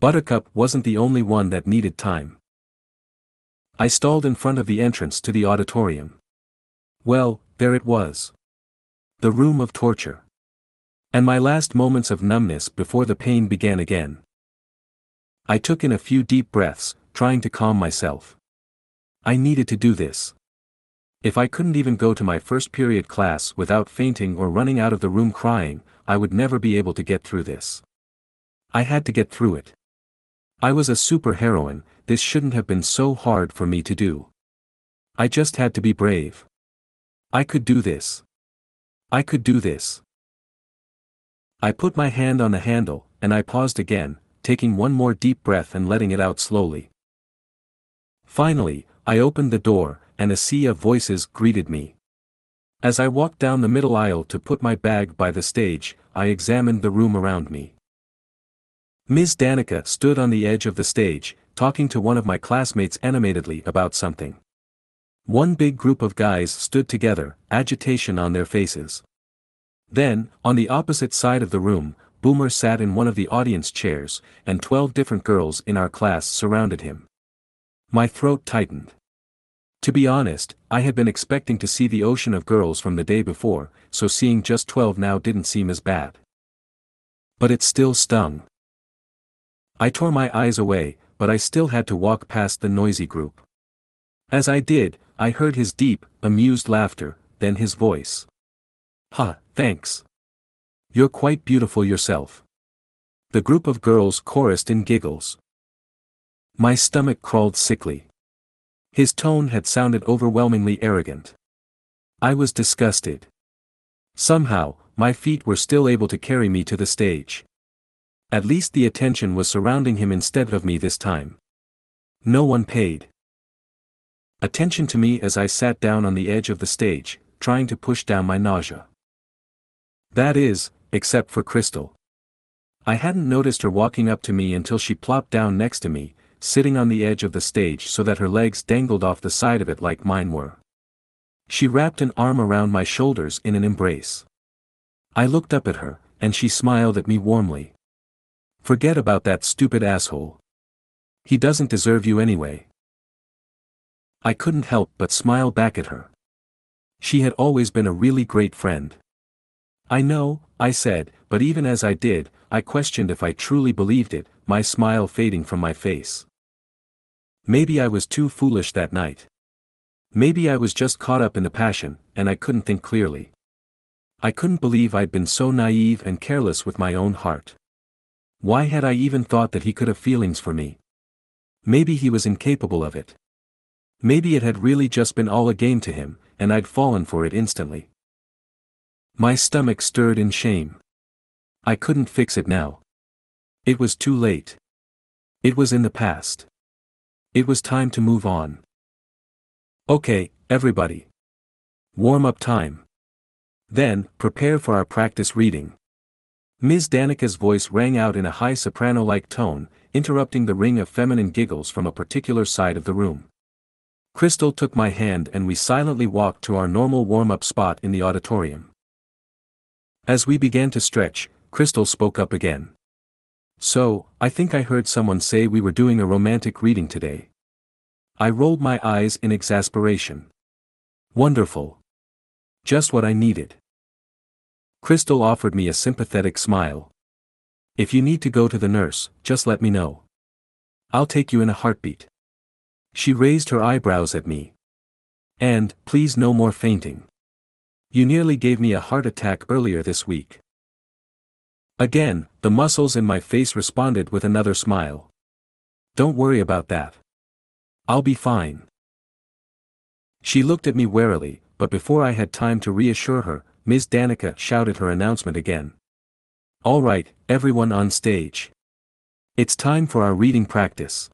Buttercup wasn't the only one that needed time. I stalled in front of the entrance to the auditorium. Well, there it was. The room of torture. And my last moments of numbness before the pain began again. I took in a few deep breaths, trying to calm myself. I needed to do this. If I couldn't even go to my first period class without fainting or running out of the room crying, I would never be able to get through this. I had to get through it. I was a superheroine, this shouldn't have been so hard for me to do. I just had to be brave. I could do this. I could do this. I put my hand on the handle, and I paused again, taking one more deep breath and letting it out slowly. Finally, I opened the door, and a sea of voices greeted me. As I walked down the middle aisle to put my bag by the stage, I examined the room around me. Ms. Danica stood on the edge of the stage, talking to one of my classmates animatedly about something. One big group of guys stood together, agitation on their faces. Then, on the opposite side of the room, Boomer sat in one of the audience chairs, and twelve different girls in our class surrounded him. My throat tightened. To be honest, I had been expecting to see the ocean of girls from the day before, so seeing just twelve now didn't seem as bad. But it still stung. I tore my eyes away, but I still had to walk past the noisy group. As I did, I heard his deep, amused laughter, then his voice. Ha, thanks. You're quite beautiful yourself. The group of girls chorused in giggles. My stomach crawled sickly. His tone had sounded overwhelmingly arrogant. I was disgusted. Somehow, my feet were still able to carry me to the stage. At least the attention was surrounding him instead of me this time. No one paid attention to me as I sat down on the edge of the stage, trying to push down my nausea. That is, except for Crystal. I hadn't noticed her walking up to me until she plopped down next to me, sitting on the edge of the stage so that her legs dangled off the side of it like mine were. She wrapped an arm around my shoulders in an embrace. I looked up at her, and she smiled at me warmly. Forget about that stupid asshole. He doesn't deserve you anyway. I couldn't help but smile back at her. She had always been a really great friend. I know, I said, but even as I did, I questioned if I truly believed it, my smile fading from my face. Maybe I was too foolish that night. Maybe I was just caught up in the passion, and I couldn't think clearly. I couldn't believe I'd been so naive and careless with my own heart. Why had I even thought that he could have feelings for me? Maybe he was incapable of it. Maybe it had really just been all a game to him, and I'd fallen for it instantly. My stomach stirred in shame. I couldn't fix it now. It was too late. It was in the past. It was time to move on. Okay, everybody. Warm up time. Then, prepare for our practice reading. Ms. Danica's voice rang out in a high soprano-like tone, interrupting the ring of feminine giggles from a particular side of the room. Crystal took my hand and we silently walked to our normal warm-up spot in the auditorium. As we began to stretch, Crystal spoke up again. So, I think I heard someone say we were doing a romantic reading today. I rolled my eyes in exasperation. Wonderful. Just what I needed. Crystal offered me a sympathetic smile. If you need to go to the nurse, just let me know. I'll take you in a heartbeat. She raised her eyebrows at me. And, please no more fainting. You nearly gave me a heart attack earlier this week. Again, the muscles in my face responded with another smile. Don't worry about that. I'll be fine. She looked at me warily, but before I had time to reassure her, Ms. Danica shouted her announcement again. All right, everyone on stage. It's time for our reading practice.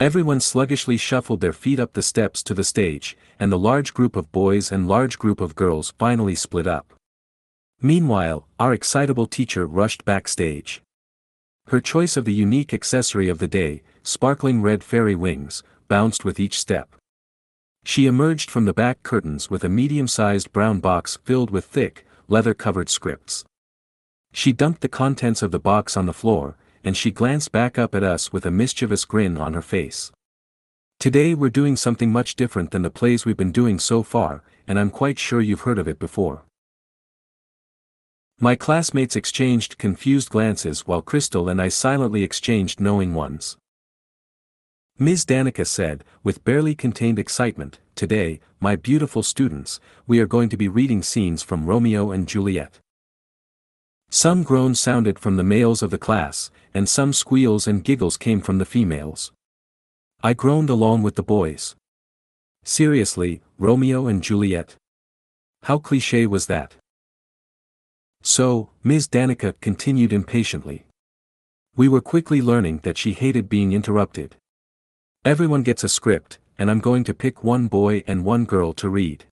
Everyone sluggishly shuffled their feet up the steps to the stage, and the large group of boys and large group of girls finally split up. Meanwhile, our excitable teacher rushed backstage. Her choice of the unique accessory of the day, sparkling red fairy wings, bounced with each step. She emerged from the back curtains with a medium-sized brown box filled with thick, leather-covered scripts. She dumped the contents of the box on the floor, and she glanced back up at us with a mischievous grin on her face. Today we're doing something much different than the plays we've been doing so far, and I'm quite sure you've heard of it before. My classmates exchanged confused glances while Crystal and I silently exchanged knowing ones. Ms. Danica said, with barely contained excitement, Today, my beautiful students, we are going to be reading scenes from Romeo and Juliet. Some groans sounded from the males of the class, and some squeals and giggles came from the females. I groaned along with the boys. Seriously, Romeo and Juliet? How cliché was that? So, Ms. Danica continued impatiently. We were quickly learning that she hated being interrupted. Everyone gets a script, and I'm going to pick one boy and one girl to read.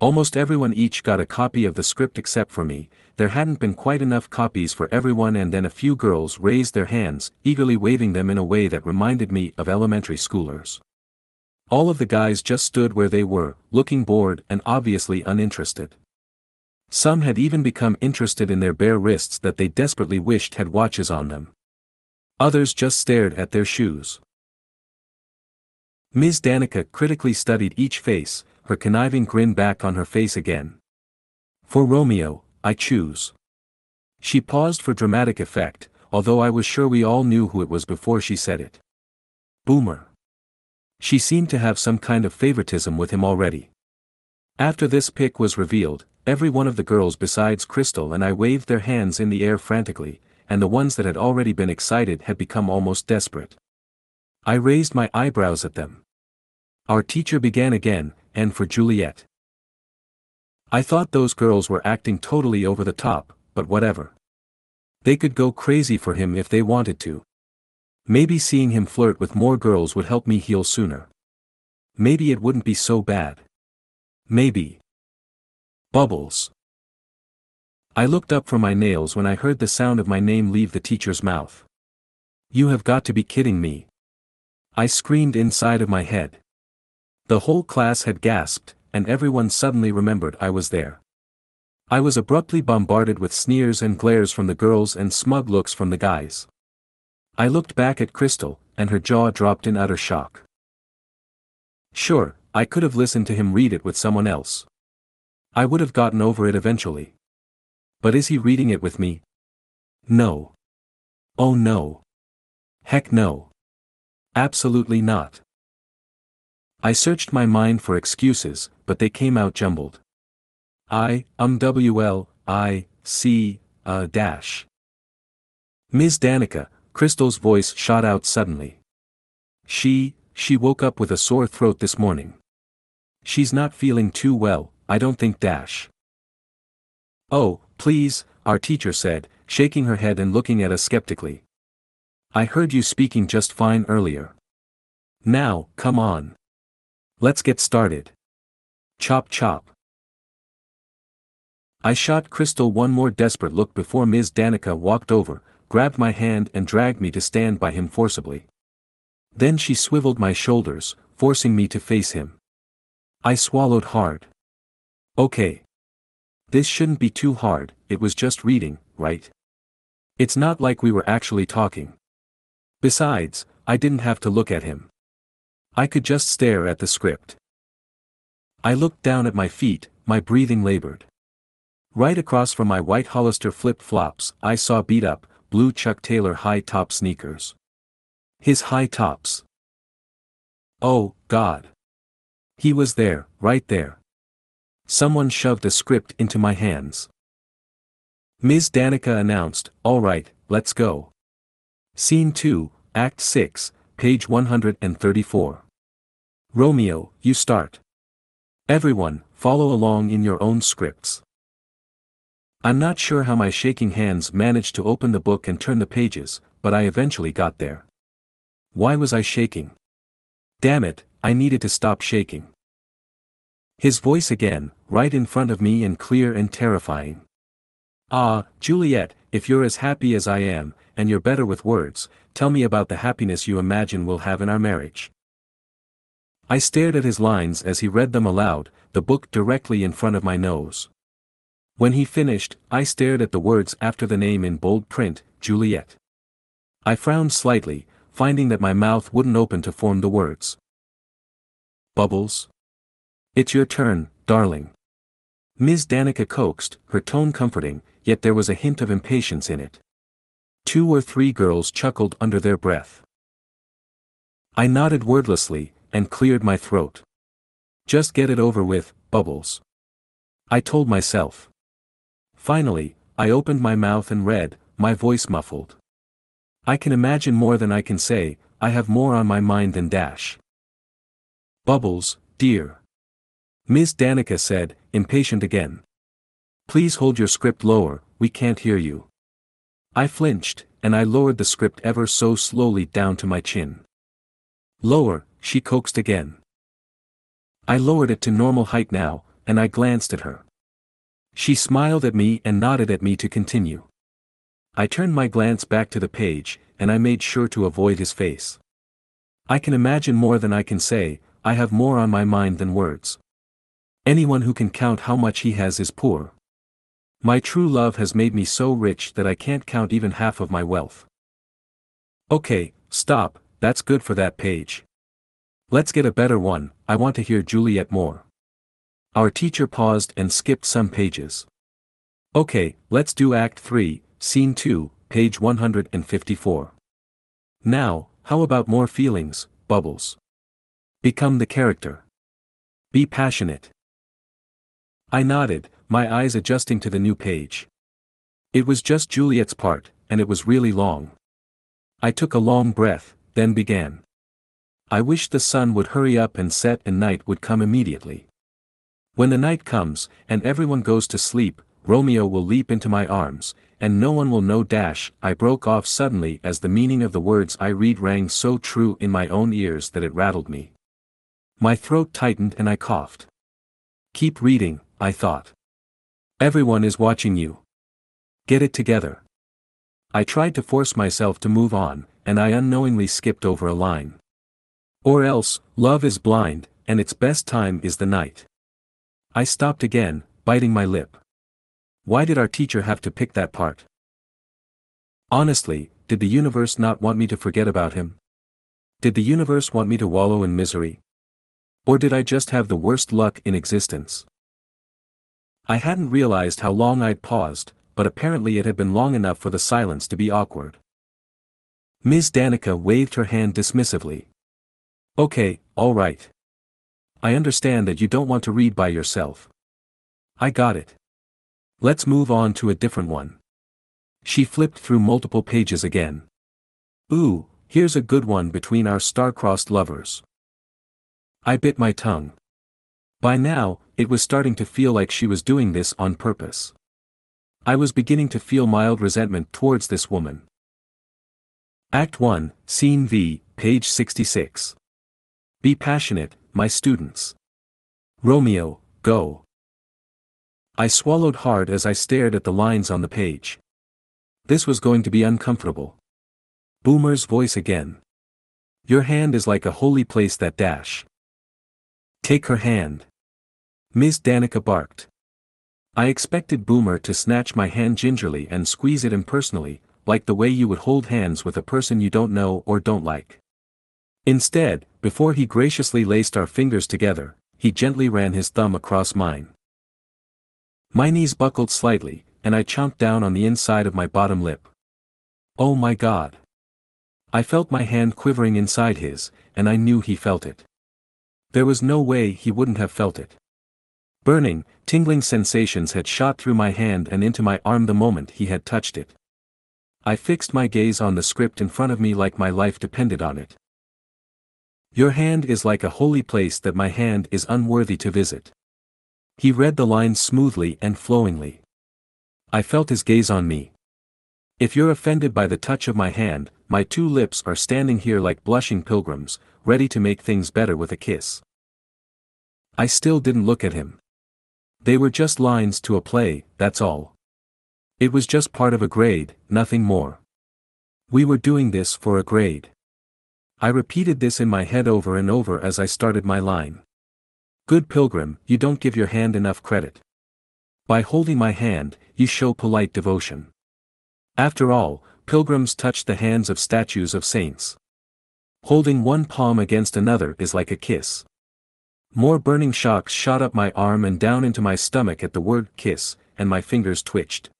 Almost everyone each got a copy of the script except for me, there hadn't been quite enough copies for everyone and then a few girls raised their hands, eagerly waving them in a way that reminded me of elementary schoolers. All of the guys just stood where they were, looking bored and obviously uninterested. Some had even become interested in their bare wrists that they desperately wished had watches on them. Others just stared at their shoes. Ms. Danica critically studied each face, her conniving grin back on her face again. For Romeo, I choose. She paused for dramatic effect, although I was sure we all knew who it was before she said it. Boomer. She seemed to have some kind of favoritism with him already. After this pick was revealed, every one of the girls besides Crystal and I waved their hands in the air frantically, and the ones that had already been excited had become almost desperate. I raised my eyebrows at them. Our teacher began again, and for Juliet. I thought those girls were acting totally over the top, but whatever. They could go crazy for him if they wanted to. Maybe seeing him flirt with more girls would help me heal sooner. Maybe it wouldn't be so bad. Maybe. Bubbles. I looked up from my nails when I heard the sound of my name leave the teacher's mouth. You have got to be kidding me. I screamed inside of my head. The whole class had gasped, and everyone suddenly remembered I was there. I was abruptly bombarded with sneers and glares from the girls and smug looks from the guys. I looked back at Crystal, and her jaw dropped in utter shock. Sure, I could have listened to him read it with someone else. I would have gotten over it eventually. But is he reading it with me? No. Oh no. Heck no. Absolutely not. I searched my mind for excuses, but they came out jumbled. I, um WL, I, C, uh dash. Ms. Danica, Crystal's voice shot out suddenly. She, she woke up with a sore throat this morning. She's not feeling too well, I don't think dash. Oh, please, our teacher said, shaking her head and looking at us skeptically. I heard you speaking just fine earlier. Now, come on. Let's get started. Chop chop. I shot Crystal one more desperate look before Ms. Danica walked over, grabbed my hand and dragged me to stand by him forcibly. Then she swiveled my shoulders, forcing me to face him. I swallowed hard. Okay. This shouldn't be too hard, it was just reading, right? It's not like we were actually talking. Besides, I didn't have to look at him. I could just stare at the script. I looked down at my feet, my breathing labored. Right across from my white Hollister flip-flops, I saw beat-up, blue Chuck Taylor high-top sneakers. His high tops. Oh, God. He was there, right there. Someone shoved a script into my hands. Ms. Danica announced, All right, let's go. Scene 2, Act 6, page 134. Romeo, you start. Everyone, follow along in your own scripts. I'm not sure how my shaking hands managed to open the book and turn the pages, but I eventually got there. Why was I shaking? Damn it, I needed to stop shaking. His voice again, right in front of me and clear and terrifying. Ah, Juliet, if you're as happy as I am, and you're better with words, tell me about the happiness you imagine we'll have in our marriage. I stared at his lines as he read them aloud, the book directly in front of my nose. When he finished, I stared at the words after the name in bold print, Juliet. I frowned slightly, finding that my mouth wouldn't open to form the words. Bubbles? It's your turn, darling. Ms. Danica coaxed, her tone comforting, yet there was a hint of impatience in it. Two or three girls chuckled under their breath. I nodded wordlessly, and cleared my throat. Just get it over with, Bubbles. I told myself. Finally, I opened my mouth and read, my voice muffled. I can imagine more than I can say, I have more on my mind than Dash. Bubbles, dear. Ms. Danica said, impatient again. Please hold your script lower, we can't hear you. I flinched, and I lowered the script ever so slowly down to my chin. Lower, she coaxed again. I lowered it to normal height now, and I glanced at her. She smiled at me and nodded at me to continue. I turned my glance back to the page, and I made sure to avoid his face. I can imagine more than I can say, I have more on my mind than words. Anyone who can count how much he has is poor. My true love has made me so rich that I can't count even half of my wealth. Okay, stop, that's good for that page. Let's get a better one, I want to hear Juliet more. Our teacher paused and skipped some pages. Okay, let's do Act 3, Scene 2, page 154. Now, how about more feelings, Bubbles? Become the character. Be passionate. I nodded, my eyes adjusting to the new page. It was just Juliet's part, and it was really long. I took a long breath, then began. I wish the sun would hurry up and set and night would come immediately. When the night comes, and everyone goes to sleep, Romeo will leap into my arms, and no one will know dash, I broke off suddenly as the meaning of the words I read rang so true in my own ears that it rattled me. My throat tightened and I coughed. Keep reading, I thought. Everyone is watching you. Get it together. I tried to force myself to move on, and I unknowingly skipped over a line. Or else, love is blind, and its best time is the night. I stopped again, biting my lip. Why did our teacher have to pick that part? Honestly, did the universe not want me to forget about him? Did the universe want me to wallow in misery? Or did I just have the worst luck in existence? I hadn't realized how long I'd paused, but apparently it had been long enough for the silence to be awkward. Ms. Danica waved her hand dismissively. Okay, all right. I understand that you don't want to read by yourself. I got it. Let's move on to a different one. She flipped through multiple pages again. Ooh, here's a good one between our star-crossed lovers. I bit my tongue. By now, it was starting to feel like she was doing this on purpose. I was beginning to feel mild resentment towards this woman. Act 1, Scene V, page 66. Be passionate, my students. Romeo, go. I swallowed hard as I stared at the lines on the page. This was going to be uncomfortable. Boomer's voice again. Your hand is like a holy place that dash. Take her hand. Ms. Danica barked. I expected Boomer to snatch my hand gingerly and squeeze it impersonally, like the way you would hold hands with a person you don't know or don't like. Instead, before he graciously laced our fingers together, he gently ran his thumb across mine. My knees buckled slightly, and I chomped down on the inside of my bottom lip. Oh my god. I felt my hand quivering inside his, and I knew he felt it. There was no way he wouldn't have felt it. Burning, tingling sensations had shot through my hand and into my arm the moment he had touched it. I fixed my gaze on the script in front of me like my life depended on it. Your hand is like a holy place that my hand is unworthy to visit. He read the lines smoothly and flowingly. I felt his gaze on me. If you're offended by the touch of my hand, my two lips are standing here like blushing pilgrims, ready to make things better with a kiss. I still didn't look at him. They were just lines to a play, that's all. It was just part of a grade, nothing more. We were doing this for a grade. I repeated this in my head over and over as I started my line. Good pilgrim, you don't give your hand enough credit. By holding my hand, you show polite devotion. After all, pilgrims touch the hands of statues of saints. Holding one palm against another is like a kiss. More burning shocks shot up my arm and down into my stomach at the word kiss, and my fingers twitched.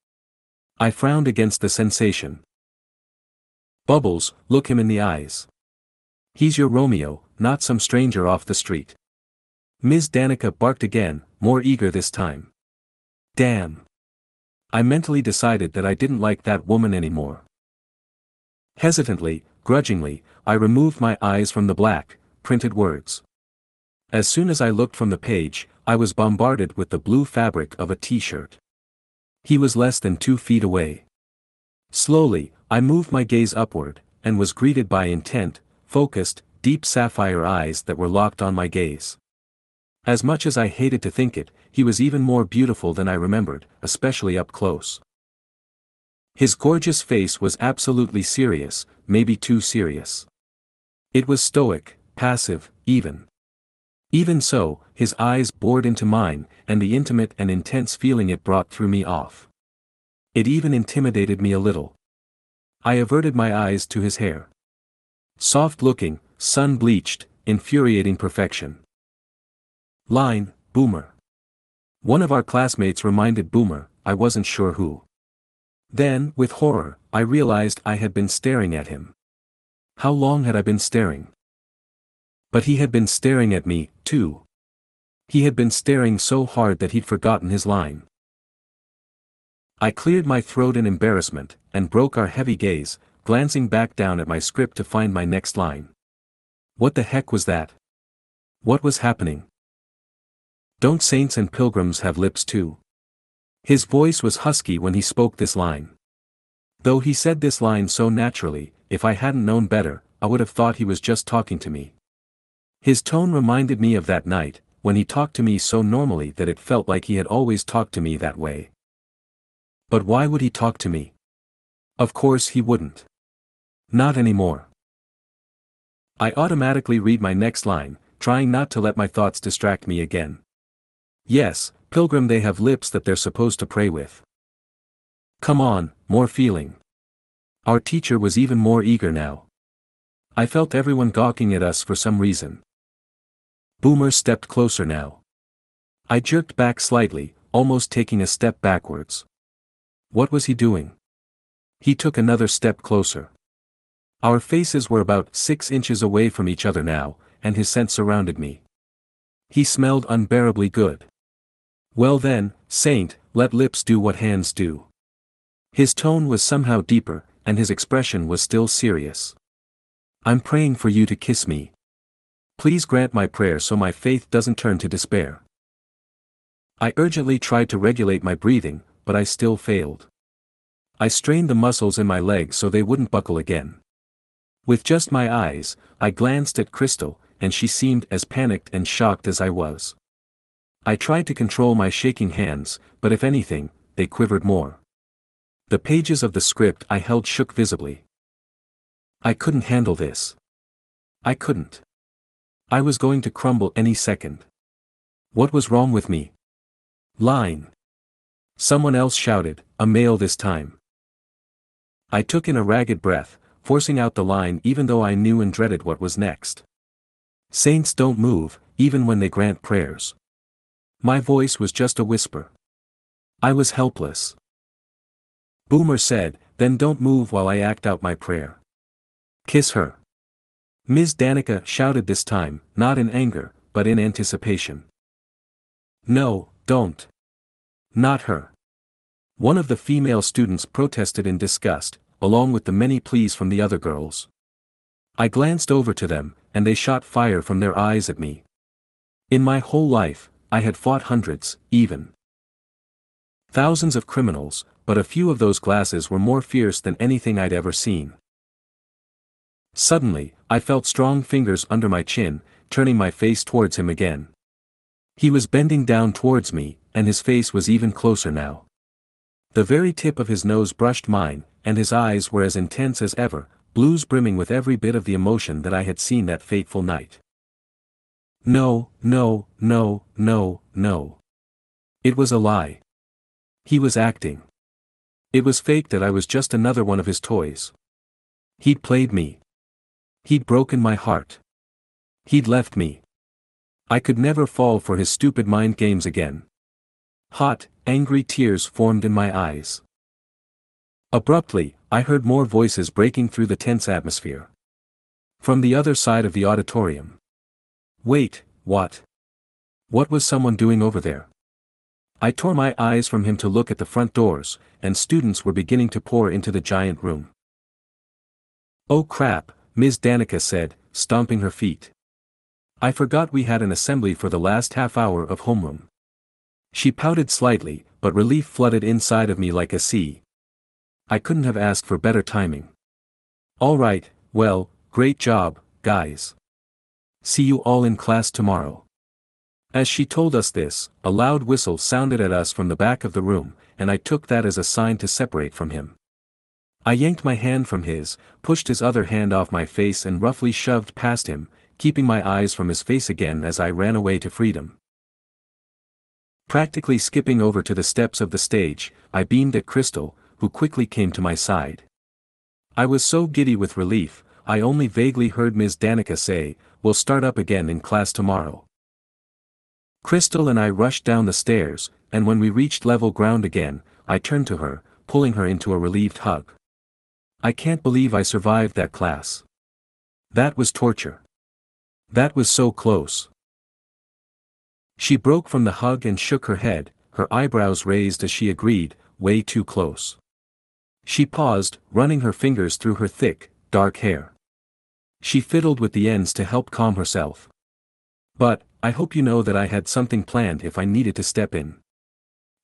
I frowned against the sensation. Bubbles, look him in the eyes. He's your Romeo, not some stranger off the street. Ms. Danica barked again, more eager this time. Damn. I mentally decided that I didn't like that woman anymore. Hesitantly, grudgingly, I removed my eyes from the black, printed words. As soon as I looked from the page, I was bombarded with the blue fabric of a t-shirt. He was less than two feet away. Slowly, I moved my gaze upward, and was greeted by intent, focused, deep sapphire eyes that were locked on my gaze. As much as I hated to think it, he was even more beautiful than I remembered, especially up close. His gorgeous face was absolutely serious, maybe too serious. It was stoic, passive, even. Even so, his eyes bored into mine, and the intimate and intense feeling it brought threw me off. It even intimidated me a little. I averted my eyes to his hair. Soft looking, sun bleached, infuriating perfection. Line, Boomer. One of our classmates reminded Boomer, I wasn't sure who. Then, with horror, I realized I had been staring at him. How long had I been staring? But he had been staring at me, too. He had been staring so hard that he'd forgotten his line. I cleared my throat in embarrassment, and broke our heavy gaze, glancing back down at my script to find my next line. What the heck was that? What was happening? Don't saints and pilgrims have lips too? His voice was husky when he spoke this line. Though he said this line so naturally, if I hadn't known better, I would have thought he was just talking to me. His tone reminded me of that night, when he talked to me so normally that it felt like he had always talked to me that way. But why would he talk to me? Of course he wouldn't. Not anymore. I automatically read my next line, trying not to let my thoughts distract me again. Yes, pilgrim they have lips that they're supposed to pray with. Come on, more feeling. Our teacher was even more eager now. I felt everyone gawking at us for some reason. Boomer stepped closer now. I jerked back slightly, almost taking a step backwards. What was he doing? He took another step closer. Our faces were about six inches away from each other now, and his scent surrounded me. He smelled unbearably good. Well then, Saint, let lips do what hands do. His tone was somehow deeper, and his expression was still serious. I'm praying for you to kiss me. Please grant my prayer so my faith doesn't turn to despair. I urgently tried to regulate my breathing, but I still failed. I strained the muscles in my legs so they wouldn't buckle again. With just my eyes, I glanced at Crystal, and she seemed as panicked and shocked as I was. I tried to control my shaking hands, but if anything, they quivered more. The pages of the script I held shook visibly. I couldn't handle this. I couldn't. I was going to crumble any second. What was wrong with me? Line. Someone else shouted, a male this time. I took in a ragged breath, forcing out the line even though I knew and dreaded what was next. Saints don't move, even when they grant prayers. My voice was just a whisper. I was helpless. Boomer said, then don't move while I act out my prayer. Kiss her. Ms. Danica shouted this time, not in anger, but in anticipation. No, don't. Not her. One of the female students protested in disgust, along with the many pleas from the other girls. I glanced over to them, and they shot fire from their eyes at me. In my whole life, I had fought hundreds, even thousands of criminals, but a few of those glasses were more fierce than anything I'd ever seen. Suddenly, I felt strong fingers under my chin, turning my face towards him again. He was bending down towards me, and his face was even closer now. The very tip of his nose brushed mine, and his eyes were as intense as ever, blues brimming with every bit of the emotion that I had seen that fateful night. No, no, no, no, no. It was a lie. He was acting. It was fake that I was just another one of his toys. He'd played me. He'd broken my heart. He'd left me. I could never fall for his stupid mind games again. Hot, angry tears formed in my eyes. Abruptly, I heard more voices breaking through the tense atmosphere. From the other side of the auditorium. Wait, what? What was someone doing over there? I tore my eyes from him to look at the front doors, and students were beginning to pour into the giant room. Oh crap, Ms. Danica said, stomping her feet. I forgot we had an assembly for the last half hour of homeroom. She pouted slightly, but relief flooded inside of me like a sea. I couldn't have asked for better timing. Alright, well, great job, guys. See you all in class tomorrow. As she told us this, a loud whistle sounded at us from the back of the room, and I took that as a sign to separate from him. I yanked my hand from his, pushed his other hand off my face and roughly shoved past him, keeping my eyes from his face again as I ran away to freedom. Practically skipping over to the steps of the stage, I beamed at Crystal, who quickly came to my side. I was so giddy with relief, I only vaguely heard Ms. Danica say, We'll start up again in class tomorrow. Crystal and I rushed down the stairs, and when we reached level ground again, I turned to her, pulling her into a relieved hug. I can't believe I survived that class. That was torture. That was so close. She broke from the hug and shook her head, her eyebrows raised as she agreed, way too close. She paused, running her fingers through her thick, dark hair. She fiddled with the ends to help calm herself. But, I hope you know that I had something planned if I needed to step in.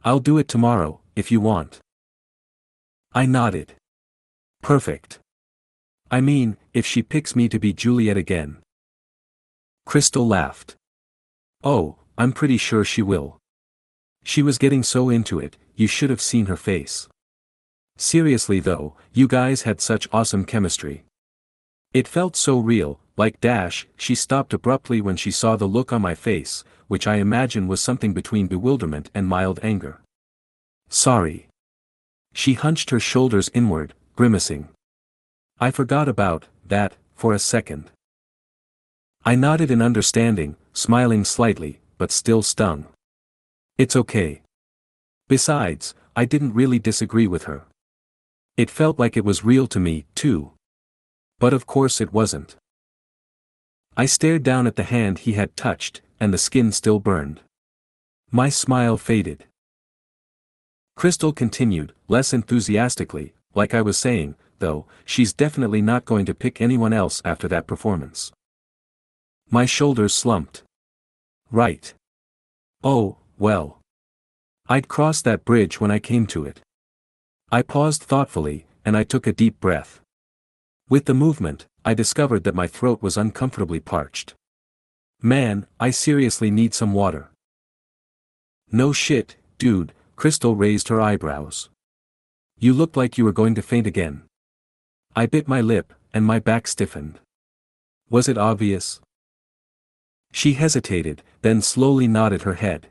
I'll do it tomorrow, if you want. I nodded. Perfect. I mean, if she picks me to be Juliet again. Crystal laughed. Oh, I'm pretty sure she will. She was getting so into it, you should have seen her face. Seriously though, you guys had such awesome chemistry. It felt so real, like Dash, she stopped abruptly when she saw the look on my face, which I imagine was something between bewilderment and mild anger. Sorry. She hunched her shoulders inward, grimacing. I forgot about that, for a second. I nodded in understanding, smiling slightly, but still stung. It's okay. Besides, I didn't really disagree with her. It felt like it was real to me, too. But of course it wasn't. I stared down at the hand he had touched, and the skin still burned. My smile faded. Crystal continued, less enthusiastically, like I was saying, though, she's definitely not going to pick anyone else after that performance. My shoulders slumped. Right. Oh, well. I'd crossed that bridge when I came to it. I paused thoughtfully, and I took a deep breath. With the movement, I discovered that my throat was uncomfortably parched. Man, I seriously need some water. No shit, dude, Crystal raised her eyebrows. You looked like you were going to faint again. I bit my lip, and my back stiffened. Was it obvious? She hesitated, then slowly nodded her head.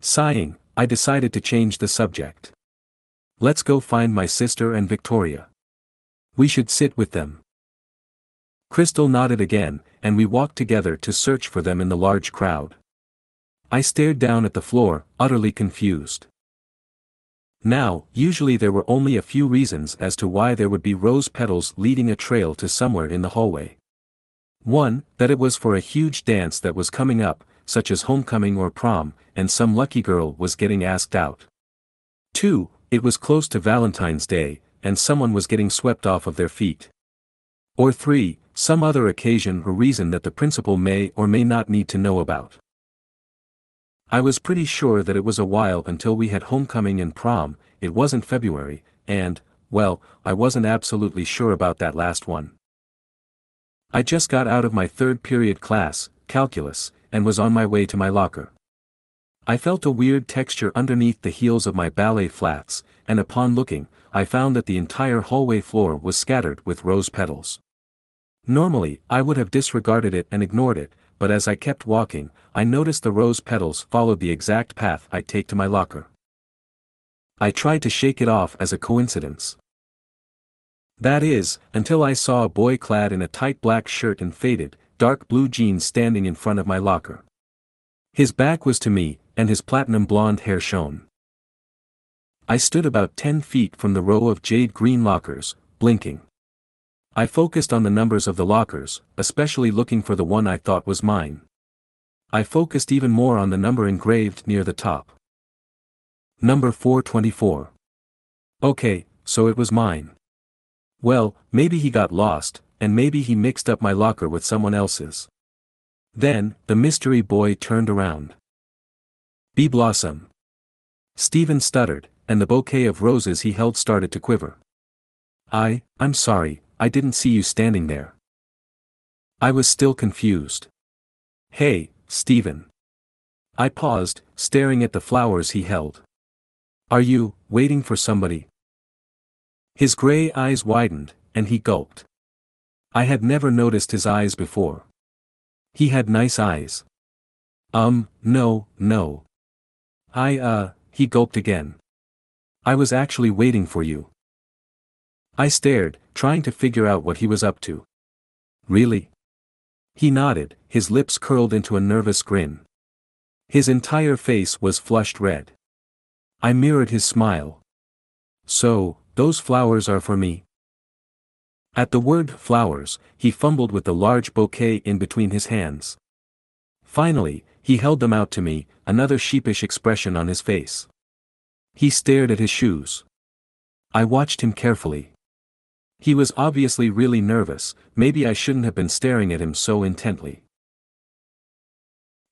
Sighing, I decided to change the subject. Let's go find my sister and Victoria. We should sit with them. Crystal nodded again, and we walked together to search for them in the large crowd. I stared down at the floor, utterly confused. Now, usually there were only a few reasons as to why there would be rose petals leading a trail to somewhere in the hallway. One, that it was for a huge dance that was coming up, such as homecoming or prom, and some lucky girl was getting asked out. Two, it was close to Valentine's Day, and someone was getting swept off of their feet. Or three, some other occasion or reason that the principal may or may not need to know about. I was pretty sure that it was a while until we had homecoming and prom, it wasn't February, and, well, I wasn't absolutely sure about that last one. I just got out of my third period class, calculus, and was on my way to my locker. I felt a weird texture underneath the heels of my ballet flats, and upon looking, I found that the entire hallway floor was scattered with rose petals. Normally, I would have disregarded it and ignored it, but as I kept walking, I noticed the rose petals followed the exact path I'd take to my locker. I tried to shake it off as a coincidence. That is, until I saw a boy clad in a tight black shirt and faded, dark blue jeans standing in front of my locker. His back was to me, and his platinum blonde hair shone. I stood about ten feet from the row of jade green lockers, blinking. I focused on the numbers of the lockers, especially looking for the one I thought was mine. I focused even more on the number engraved near the top. Number 424. Okay, so it was mine. Well, maybe he got lost, and maybe he mixed up my locker with someone else's. Then, the mystery boy turned around. Bee Blossom. Stephen stuttered, and the bouquet of roses he held started to quiver. I, I'm sorry, I didn't see you standing there. I was still confused. Hey, Stephen. I paused, staring at the flowers he held. Are you, waiting for somebody? His gray eyes widened, and he gulped. I had never noticed his eyes before. He had nice eyes. Um, no, no. I, uh, he gulped again. I was actually waiting for you. I stared, trying to figure out what he was up to. Really? He nodded, his lips curled into a nervous grin. His entire face was flushed red. I mirrored his smile. So, those flowers are for me. At the word flowers, he fumbled with the large bouquet in between his hands. Finally, he held them out to me, another sheepish expression on his face. He stared at his shoes. I watched him carefully. He was obviously really nervous, maybe I shouldn't have been staring at him so intently.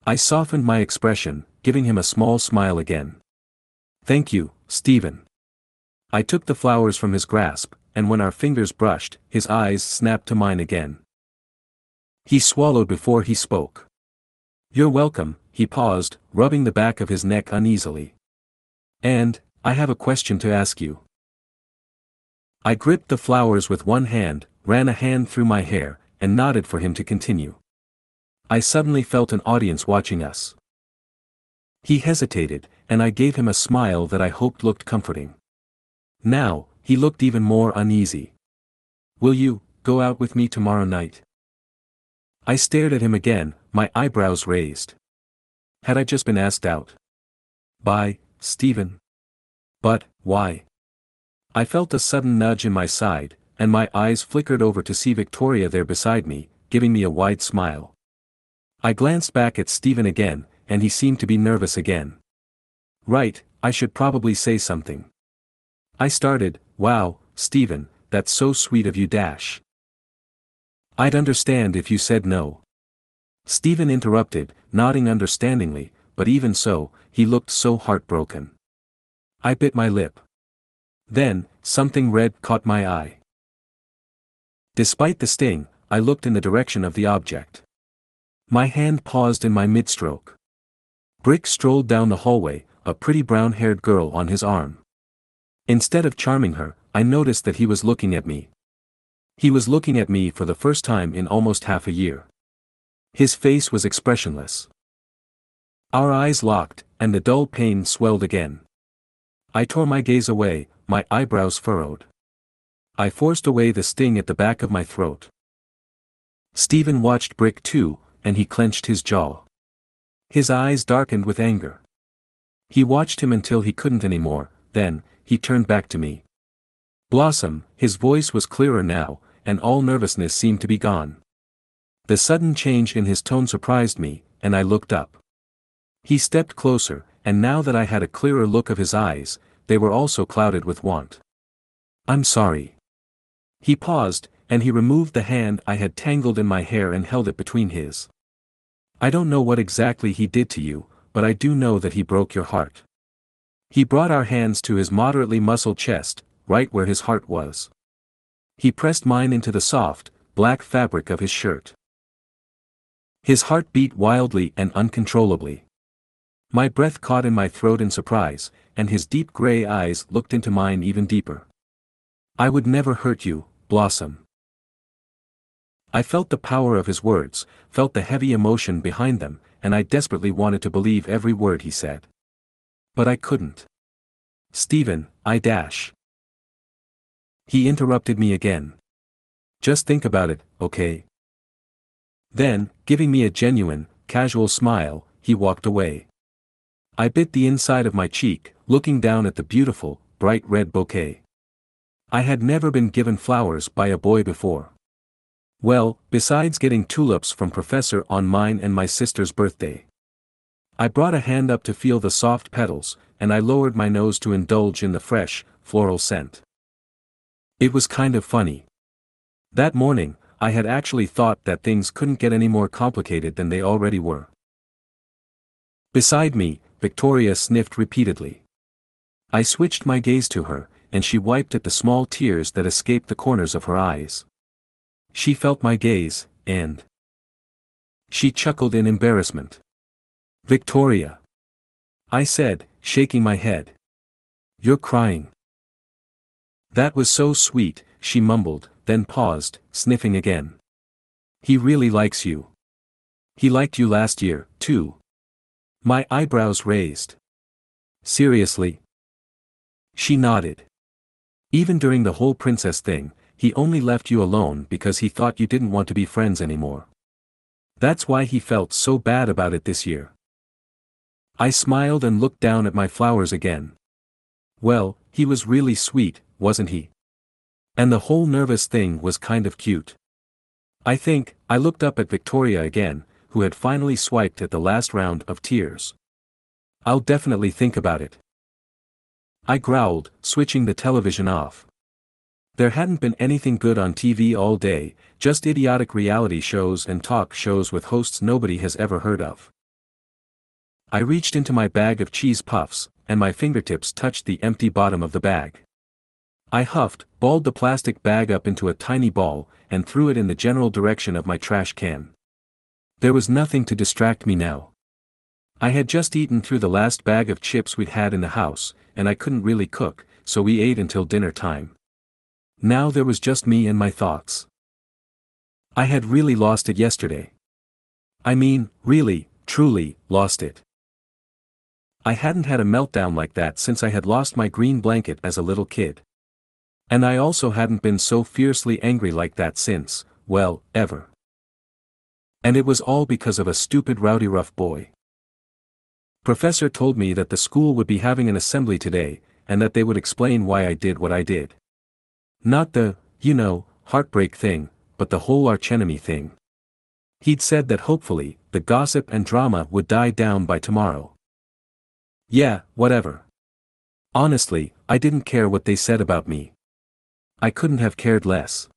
I softened my expression, giving him a small smile again. Thank you, Stephen. I took the flowers from his grasp, and when our fingers brushed, his eyes snapped to mine again. He swallowed before he spoke. You're welcome, he paused, rubbing the back of his neck uneasily. And, I have a question to ask you. I gripped the flowers with one hand, ran a hand through my hair, and nodded for him to continue. I suddenly felt an audience watching us. He hesitated, and I gave him a smile that I hoped looked comforting. Now, he looked even more uneasy. Will you, go out with me tomorrow night? I stared at him again, my eyebrows raised. Had I just been asked out? By, Stephen. But, why? I felt a sudden nudge in my side, and my eyes flickered over to see Victoria there beside me, giving me a wide smile. I glanced back at Stephen again, and he seemed to be nervous again. Right, I should probably say something. I started, wow, Stephen, that's so sweet of you dash. I'd understand if you said no. Stephen interrupted, nodding understandingly, but even so, he looked so heartbroken. I bit my lip. Then, something red caught my eye. Despite the sting, I looked in the direction of the object. My hand paused in my midstroke. Brick strolled down the hallway, a pretty brown-haired girl on his arm. Instead of charming her, I noticed that he was looking at me. He was looking at me for the first time in almost half a year. His face was expressionless. Our eyes locked, and the dull pain swelled again. I tore my gaze away, my eyebrows furrowed. I forced away the sting at the back of my throat. Stephen watched Brick too, and he clenched his jaw. His eyes darkened with anger. He watched him until he couldn't anymore, then, he turned back to me. Blossom, his voice was clearer now, and all nervousness seemed to be gone. The sudden change in his tone surprised me, and I looked up. He stepped closer, and now that I had a clearer look of his eyes, they were also clouded with want. I'm sorry. He paused, and he removed the hand I had tangled in my hair and held it between his. I don't know what exactly he did to you, but I do know that he broke your heart. He brought our hands to his moderately muscled chest, right where his heart was. He pressed mine into the soft, black fabric of his shirt. His heart beat wildly and uncontrollably. My breath caught in my throat in surprise, and his deep gray eyes looked into mine even deeper. I would never hurt you, Blossom. I felt the power of his words, felt the heavy emotion behind them, and I desperately wanted to believe every word he said. But I couldn't. Stephen, I dash. He interrupted me again. Just think about it, okay? Then, giving me a genuine, casual smile, he walked away. I bit the inside of my cheek, looking down at the beautiful, bright red bouquet. I had never been given flowers by a boy before. Well, besides getting tulips from Professor on mine and my sister's birthday. I brought a hand up to feel the soft petals, and I lowered my nose to indulge in the fresh, floral scent. It was kind of funny. That morning, I had actually thought that things couldn't get any more complicated than they already were. Beside me, Victoria sniffed repeatedly. I switched my gaze to her, and she wiped at the small tears that escaped the corners of her eyes. She felt my gaze, and she chuckled in embarrassment. Victoria. I said, shaking my head. You're crying. That was so sweet, she mumbled, then paused, sniffing again. He really likes you. He liked you last year, too. My eyebrows raised. Seriously? She nodded. Even during the whole princess thing, he only left you alone because he thought you didn't want to be friends anymore. That's why he felt so bad about it this year. I smiled and looked down at my flowers again. Well, he was really sweet, wasn't he? And the whole nervous thing was kind of cute. I think, I looked up at Victoria again, who had finally swiped at the last round of tears. I'll definitely think about it. I growled, switching the television off. There hadn't been anything good on TV all day, just idiotic reality shows and talk shows with hosts nobody has ever heard of. I reached into my bag of cheese puffs, and my fingertips touched the empty bottom of the bag. I huffed, balled the plastic bag up into a tiny ball, and threw it in the general direction of my trash can. There was nothing to distract me now. I had just eaten through the last bag of chips we'd had in the house, and I couldn't really cook, so we ate until dinner time. Now there was just me and my thoughts. I had really lost it yesterday. I mean, really, truly, lost it. I hadn't had a meltdown like that since I had lost my green blanket as a little kid. And I also hadn't been so fiercely angry like that since, well, ever. And it was all because of a stupid Rowdyruff boy. Professor told me that the school would be having an assembly today, and that they would explain why I did what I did. Not the, you know, heartbreak thing, but the whole archenemy thing. He'd said that hopefully, the gossip and drama would die down by tomorrow. Yeah, whatever. Honestly, I didn't care what they said about me. I couldn't have cared less.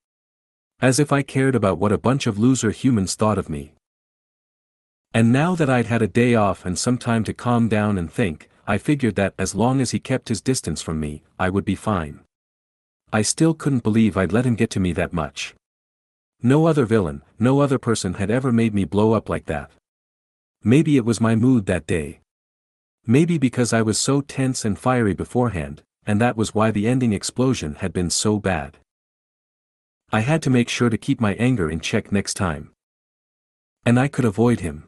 As if I cared about what a bunch of loser humans thought of me. And now that I'd had a day off and some time to calm down and think, I figured that as long as he kept his distance from me, I would be fine. I still couldn't believe I'd let him get to me that much. No other villain, no other person had ever made me blow up like that. Maybe it was my mood that day. Maybe because I was so tense and fiery beforehand, and that was why the ending explosion had been so bad. I had to make sure to keep my anger in check next time. And I could avoid him.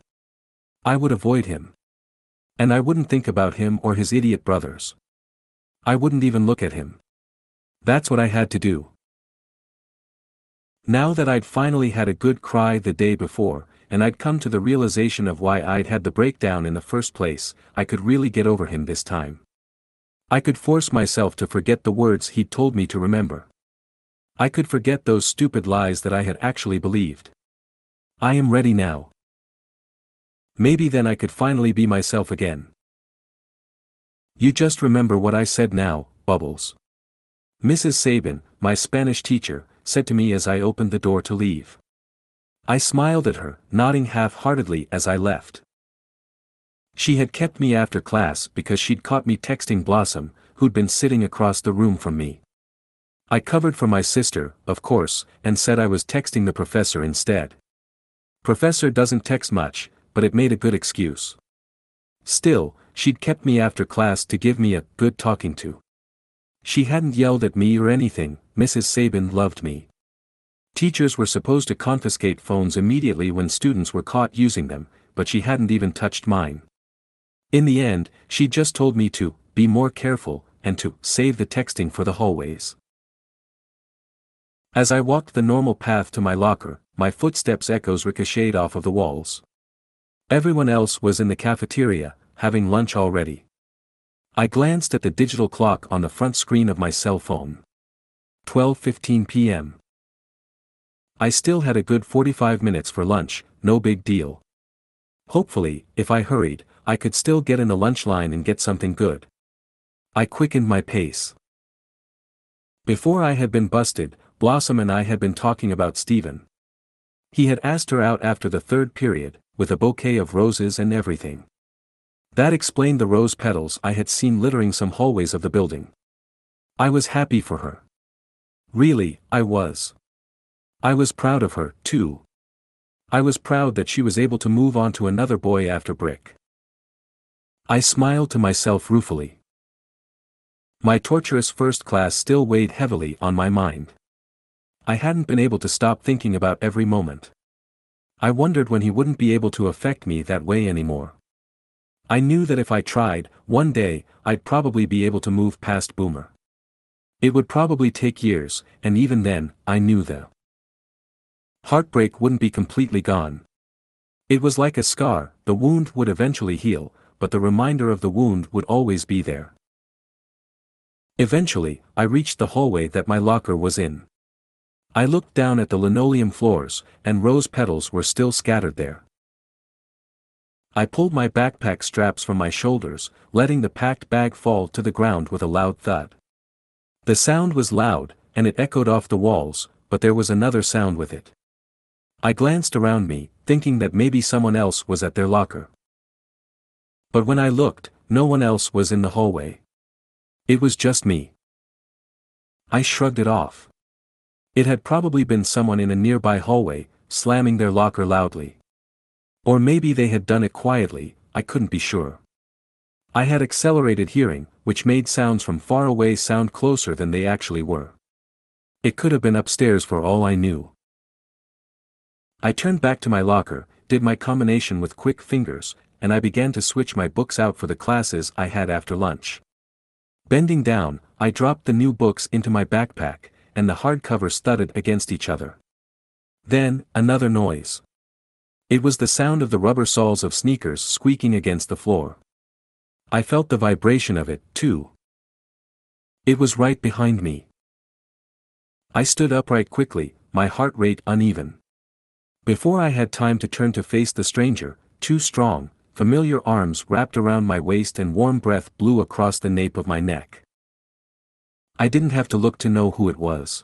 I would avoid him. And I wouldn't think about him or his idiot brothers. I wouldn't even look at him. That's what I had to do. Now that I'd finally had a good cry the day before, and I'd come to the realization of why I'd had the breakdown in the first place, I could really get over him this time. I could force myself to forget the words he'd told me to remember. I could forget those stupid lies that I had actually believed. I am ready now. Maybe then I could finally be myself again. You just remember what I said now, Bubbles. Mrs. Sabin, my Spanish teacher, said to me as I opened the door to leave. I smiled at her, nodding half-heartedly as I left. She had kept me after class because she'd caught me texting Blossom, who'd been sitting across the room from me. I covered for my sister, of course, and said I was texting the professor instead. Professor doesn't text much, but it made a good excuse. Still, she'd kept me after class to give me a good talking to. She hadn't yelled at me or anything, Mrs. Sabin loved me. Teachers were supposed to confiscate phones immediately when students were caught using them, but she hadn't even touched mine. In the end, she just told me to be more careful and to save the texting for the hallways. As I walked the normal path to my locker, my footsteps echoes ricocheted off of the walls. Everyone else was in the cafeteria, having lunch already. I glanced at the digital clock on the front screen of my cell phone. 12:15 p.m. I still had a good 45 minutes for lunch, no big deal. Hopefully, if I hurried, I could still get in the lunch line and get something good. I quickened my pace. Before I had been busted, Blossom and I had been talking about Stephen. He had asked her out after the third period, with a bouquet of roses and everything. That explained the rose petals I had seen littering some hallways of the building. I was happy for her. Really, I was. I was proud of her, too. I was proud that she was able to move on to another boy after Brick. I smiled to myself ruefully. My torturous first class still weighed heavily on my mind. I hadn't been able to stop thinking about every moment. I wondered when he wouldn't be able to affect me that way anymore. I knew that if I tried, one day, I'd probably be able to move past Boomer. It would probably take years, and even then, I knew the heartbreak wouldn't be completely gone. It was like a scar, the wound would eventually heal, but the reminder of the wound would always be there. Eventually, I reached the hallway that my locker was in. I looked down at the linoleum floors, and rose petals were still scattered there. I pulled my backpack straps from my shoulders, letting the packed bag fall to the ground with a loud thud. The sound was loud, and it echoed off the walls, but there was another sound with it. I glanced around me, thinking that maybe someone else was at their locker. But when I looked, no one else was in the hallway. It was just me. I shrugged it off. It had probably been someone in a nearby hallway, slamming their locker loudly. Or maybe they had done it quietly, I couldn't be sure. I had accelerated hearing, which made sounds from far away sound closer than they actually were. It could have been upstairs for all I knew. I turned back to my locker, did my combination with quick fingers, and I began to switch my books out for the classes I had after lunch. Bending down, I dropped the new books into my backpack, and the hardcovers thudded against each other. Then, another noise. It was the sound of the rubber soles of sneakers squeaking against the floor. I felt the vibration of it, too. It was right behind me. I stood upright quickly, my heart rate uneven. Before I had time to turn to face the stranger, two strong, familiar arms wrapped around my waist and warm breath blew across the nape of my neck. I didn't have to look to know who it was.